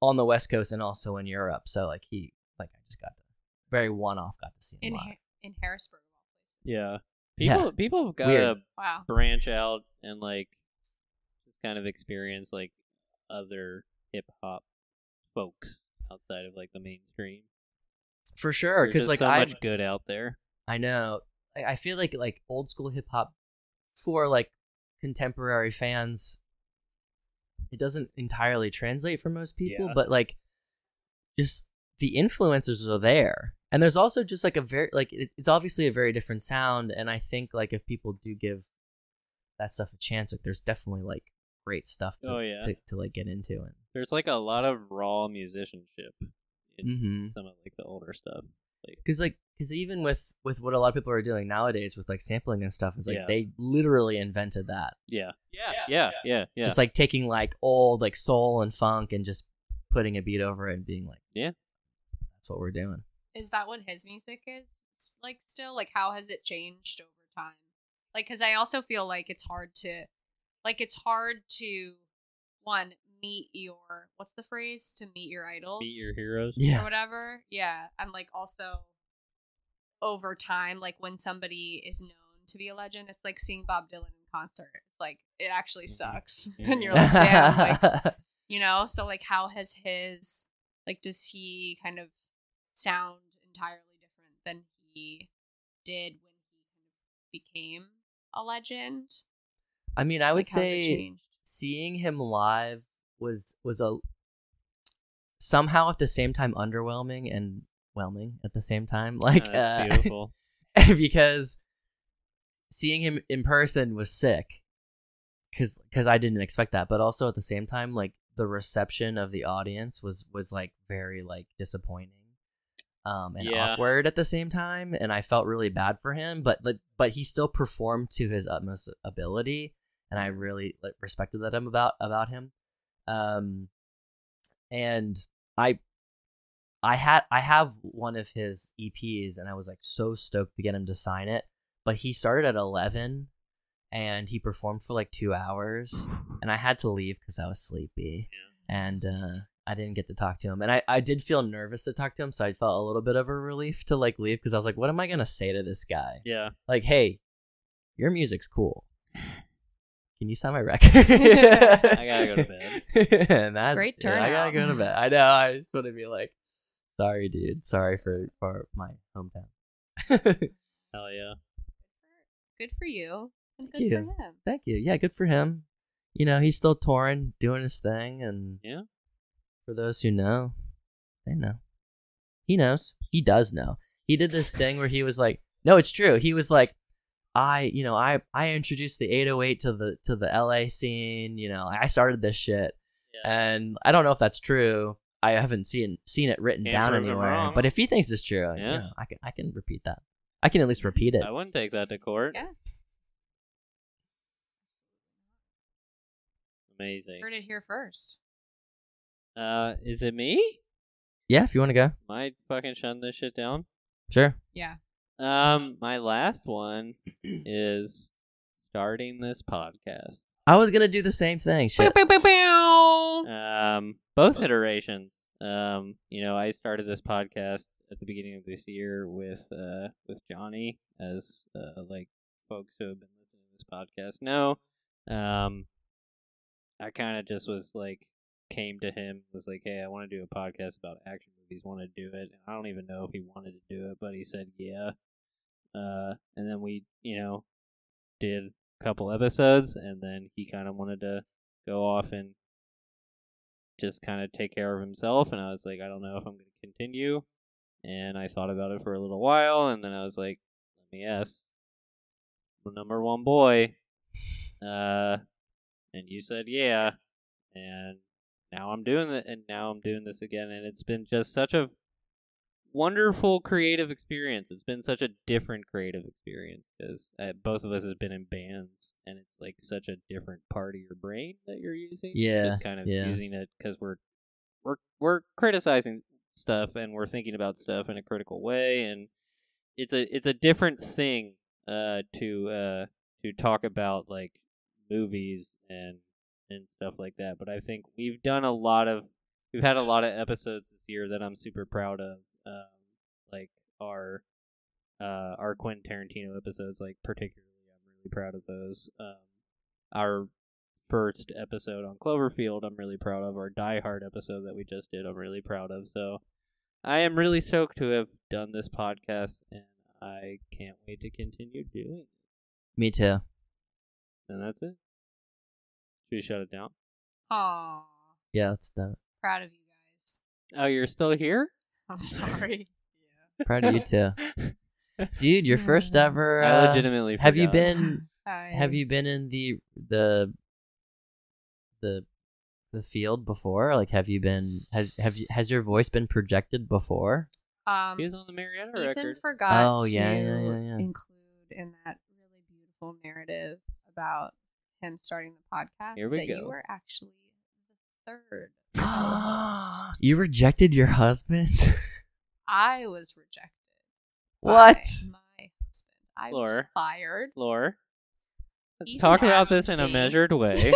on the West Coast and also in Europe. So like he like I just got to very one off got to see him in live. Ha- in Harrisburg. Yeah. Yeah. People people have got to Wow. branch out and like just kind of experience like other hip hop folks outside of like the mainstream. For sure, because like so I much good out there. I know I, I feel like like old school hip hop for like contemporary fans, it doesn't entirely translate for most people, Yeah. but like just the influencers are there. And there's also just like a very like it's obviously a very different sound and I think like if people do give that stuff a chance like there's definitely like great stuff to, Oh, yeah. to, to like get into and There's like a lot of raw musicianship in mm-hmm. some of like the older stuff. Like because like because even with with what a lot of people are doing nowadays with like sampling and stuff is like Yeah. they literally invented that yeah. Yeah. Yeah. Yeah. Yeah. just like taking like old like soul and funk and just putting a beat over it and being like Yeah. That's what we're doing Is that what his music is like still? Like how has it changed over time? Like cuz I also feel like it's hard to like it's hard to one meet your what's the phrase to meet your idols Meet your heroes. or yeah whatever. Yeah, and like also over time like when somebody is known to be a legend, it's like seeing Bob Dylan in concert. It's like it actually mm-hmm. sucks. and you're like, damn, like you know so like how has his like does he kind of sound entirely different than he did when he became a legend. I mean i would like, how's say seeing him live was was a somehow at the same time underwhelming and whelming at the same time like Yeah, uh, beautiful. because seeing him in person was sick because because I didn't expect that, but also at the same time, like the reception of the audience was was like very like disappointing, um, and Yeah. awkward at the same time, and I felt really bad for him, but but but he still performed to his utmost ability, and I really like respected that him about about him, um, and I. I had I have one of his EPs and I was like so stoked to get him to sign it, but he started at 11 and he performed for like 2 hours and I had to leave cuz I was sleepy. And uh I didn't get to talk to him. And I I did feel nervous to talk to him, so I felt a little bit of a relief to like leave cuz I was like what am I going to say to this guy? Yeah. Like, "Hey, your music's cool. Can you sign my record?" I gotta go to bed. and that's Great yeah, I gotta go to bed. I know. I just want to be like, sorry, dude. Sorry for for my hometown. Hell yeah. good for you Thank good you. for him Thank you. Yeah, good for him. You know, he's still touring, doing his thing, and Yeah. For those who know, they know. He knows. He does know. He did this thing where he was like, "No, it's true." He was like, "I, you know, I I introduced the 808 to the to the LA scene. You know, I started this shit." Yeah. And I don't know if that's true. I haven't seen seen it written Can't down anywhere. But if he thinks it's true, Yeah. you know, I can I can repeat that. I can at least repeat it. I wouldn't take that to court. Yeah. Amazing. heard it here first Uh, is it me? Yeah, if you want to go, Am I fucking shutting this shit down? sure. yeah Um, my last one is starting this podcast. I was gonna do the same thing. Pew, Shit. Um, both iterations. Um, you know, I started this podcast at the beginning of this year with uh with Johnny, as uh, like folks who have been listening to this podcast know. Um, I kind of just was like came to him was like, hey, I want to do a podcast about action movies. Want to do it? And I don't even know if he wanted to do it, but he said yeah. Uh, and then we, you know, did a couple episodes, and then he kind of wanted to go off and just kind of take care of himself. And I was like, I don't know if I'm going to continue. And I thought about it for a little while, and then I was like, let me ask the number one boy. Uh, and you said yeah, and now I'm doing it, and now I'm doing this again, and it's been just such a wonderful creative experience. It's been such a different creative experience because uh, both of us have been in bands, and it's like such a different part of your brain that you're using. Yeah, just kind of yeah. using it because we're we're we're criticizing stuff and we're thinking about stuff in a critical way, and it's a it's a different thing uh to uh to talk about like movies and and stuff like that. But I think we've done a lot of we've had a lot of episodes this year that I'm super proud of. Um, like our uh our Quentin Tarantino episodes, like particularly, I'm really proud of those. Um, our first episode on Cloverfield, I'm really proud of. Our Die Hard episode that we just did, I'm really proud of. So I am really stoked to have done this podcast, and I can't wait to continue doing it. Me too. And that's it. Should we shut it down? Aw, Yeah, that's that. proud of you guys. Oh, you're still here? I'm sorry. Proud of you too, dude. Your first ever. I uh, legitimately have you forgot. been? I, Have you been in the the the the field before? Like, have you been? Has have you, has your voice been projected before? Um, He was on the Marietta Ethan record. forgot Oh, yeah, to yeah, yeah, yeah. include in that really beautiful narrative about him starting the podcast Here we that go. you were actually the third. co-host. you rejected your husband. I was rejected. what? by My husband. I was fired. Lore. Let's Ethan talk about this in a measured way.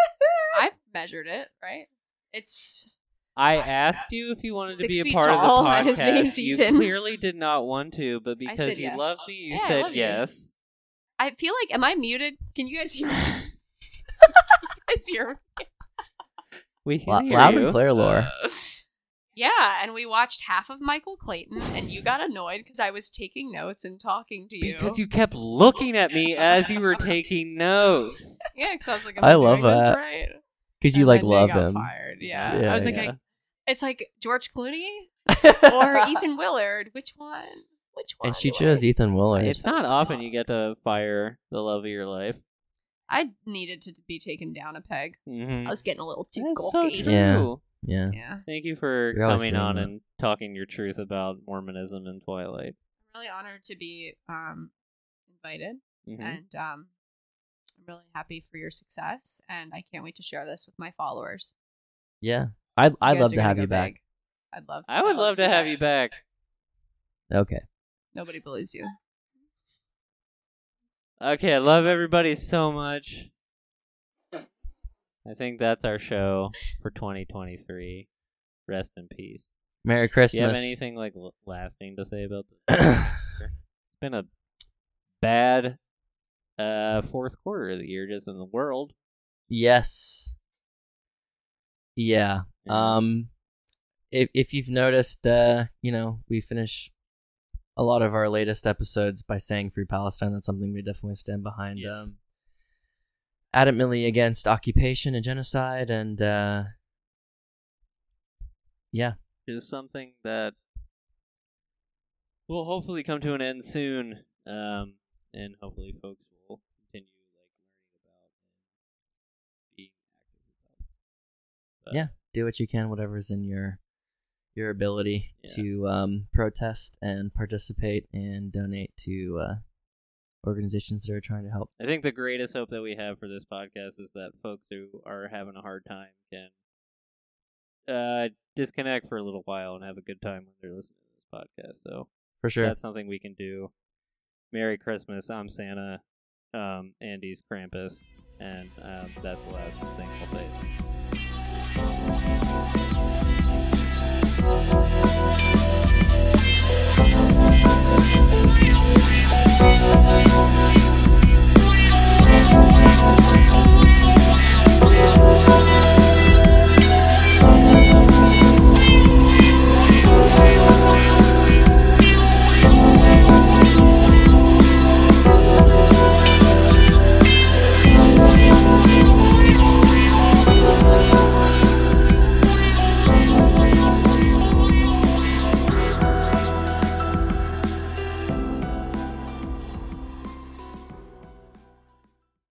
I've measured it, right? It's I asked you if you wanted to Six be a part tall, of the and his podcast. name's you clearly did not want to, but because said you yes. love me, you Yeah, said love you. yes. I feel like am I muted? Can you guys hear me? guys hear me? We can Lo- hear loud you. and clear, Laura. Uh, yeah, and we watched half of Michael Clayton, and you got annoyed because I was taking notes and talking to you. Because you kept looking at me as you were taking notes. yeah, because I was like, Am I I, love doing this that. right? Because you And like then they love got him. Fired. Yeah. Yeah, I was like, yeah. I- it's like George Clooney or Ethan Willard. Which one? Which one? and she do I- chose Ethan Willard. It's not often you get to fire the love of your life. I needed to be taken down a peg. Mm-hmm. I was getting a little too That's so true. Yeah. yeah. Yeah. Thank you for You're coming on that. and talking your truth about Mormonism and Twilight. I'm really honored to be um, invited, Mhm. and um, I'm really happy for your success. And I can't wait to share this with my followers. Yeah. I You I'd love to have you back. big. I'd love. I would love to have you back. Okay. Nobody believes you. Okay, I love everybody so much. I think that's our show for 2023. Rest in peace. Merry Christmas. Do you have anything like l- lasting to say about this? it's been a bad uh fourth quarter of the year just in the world. yes. Yeah. Yeah. Um if if you've noticed uh, you know, we finish a lot of our latest episodes by saying free Palestine. That's something we definitely stand behind. Yeah. Um adamantly against occupation and genocide and uh yeah. is something that will hopefully come to an end soon, um, and hopefully folks will continue like learning about and being active about. But, Yeah. do what you can, whatever's in your your ability Yeah. to um, protest and participate and donate to uh, organizations that are trying to help. I think the greatest hope that we have for this podcast is that folks who are having a hard time can uh, disconnect for a little while and have a good time when they're listening to this podcast. So For sure. that's something we can do. Merry Christmas. I'm Santa. Um, Andy's Krampus. And um, that's the last thing I'll say. Thank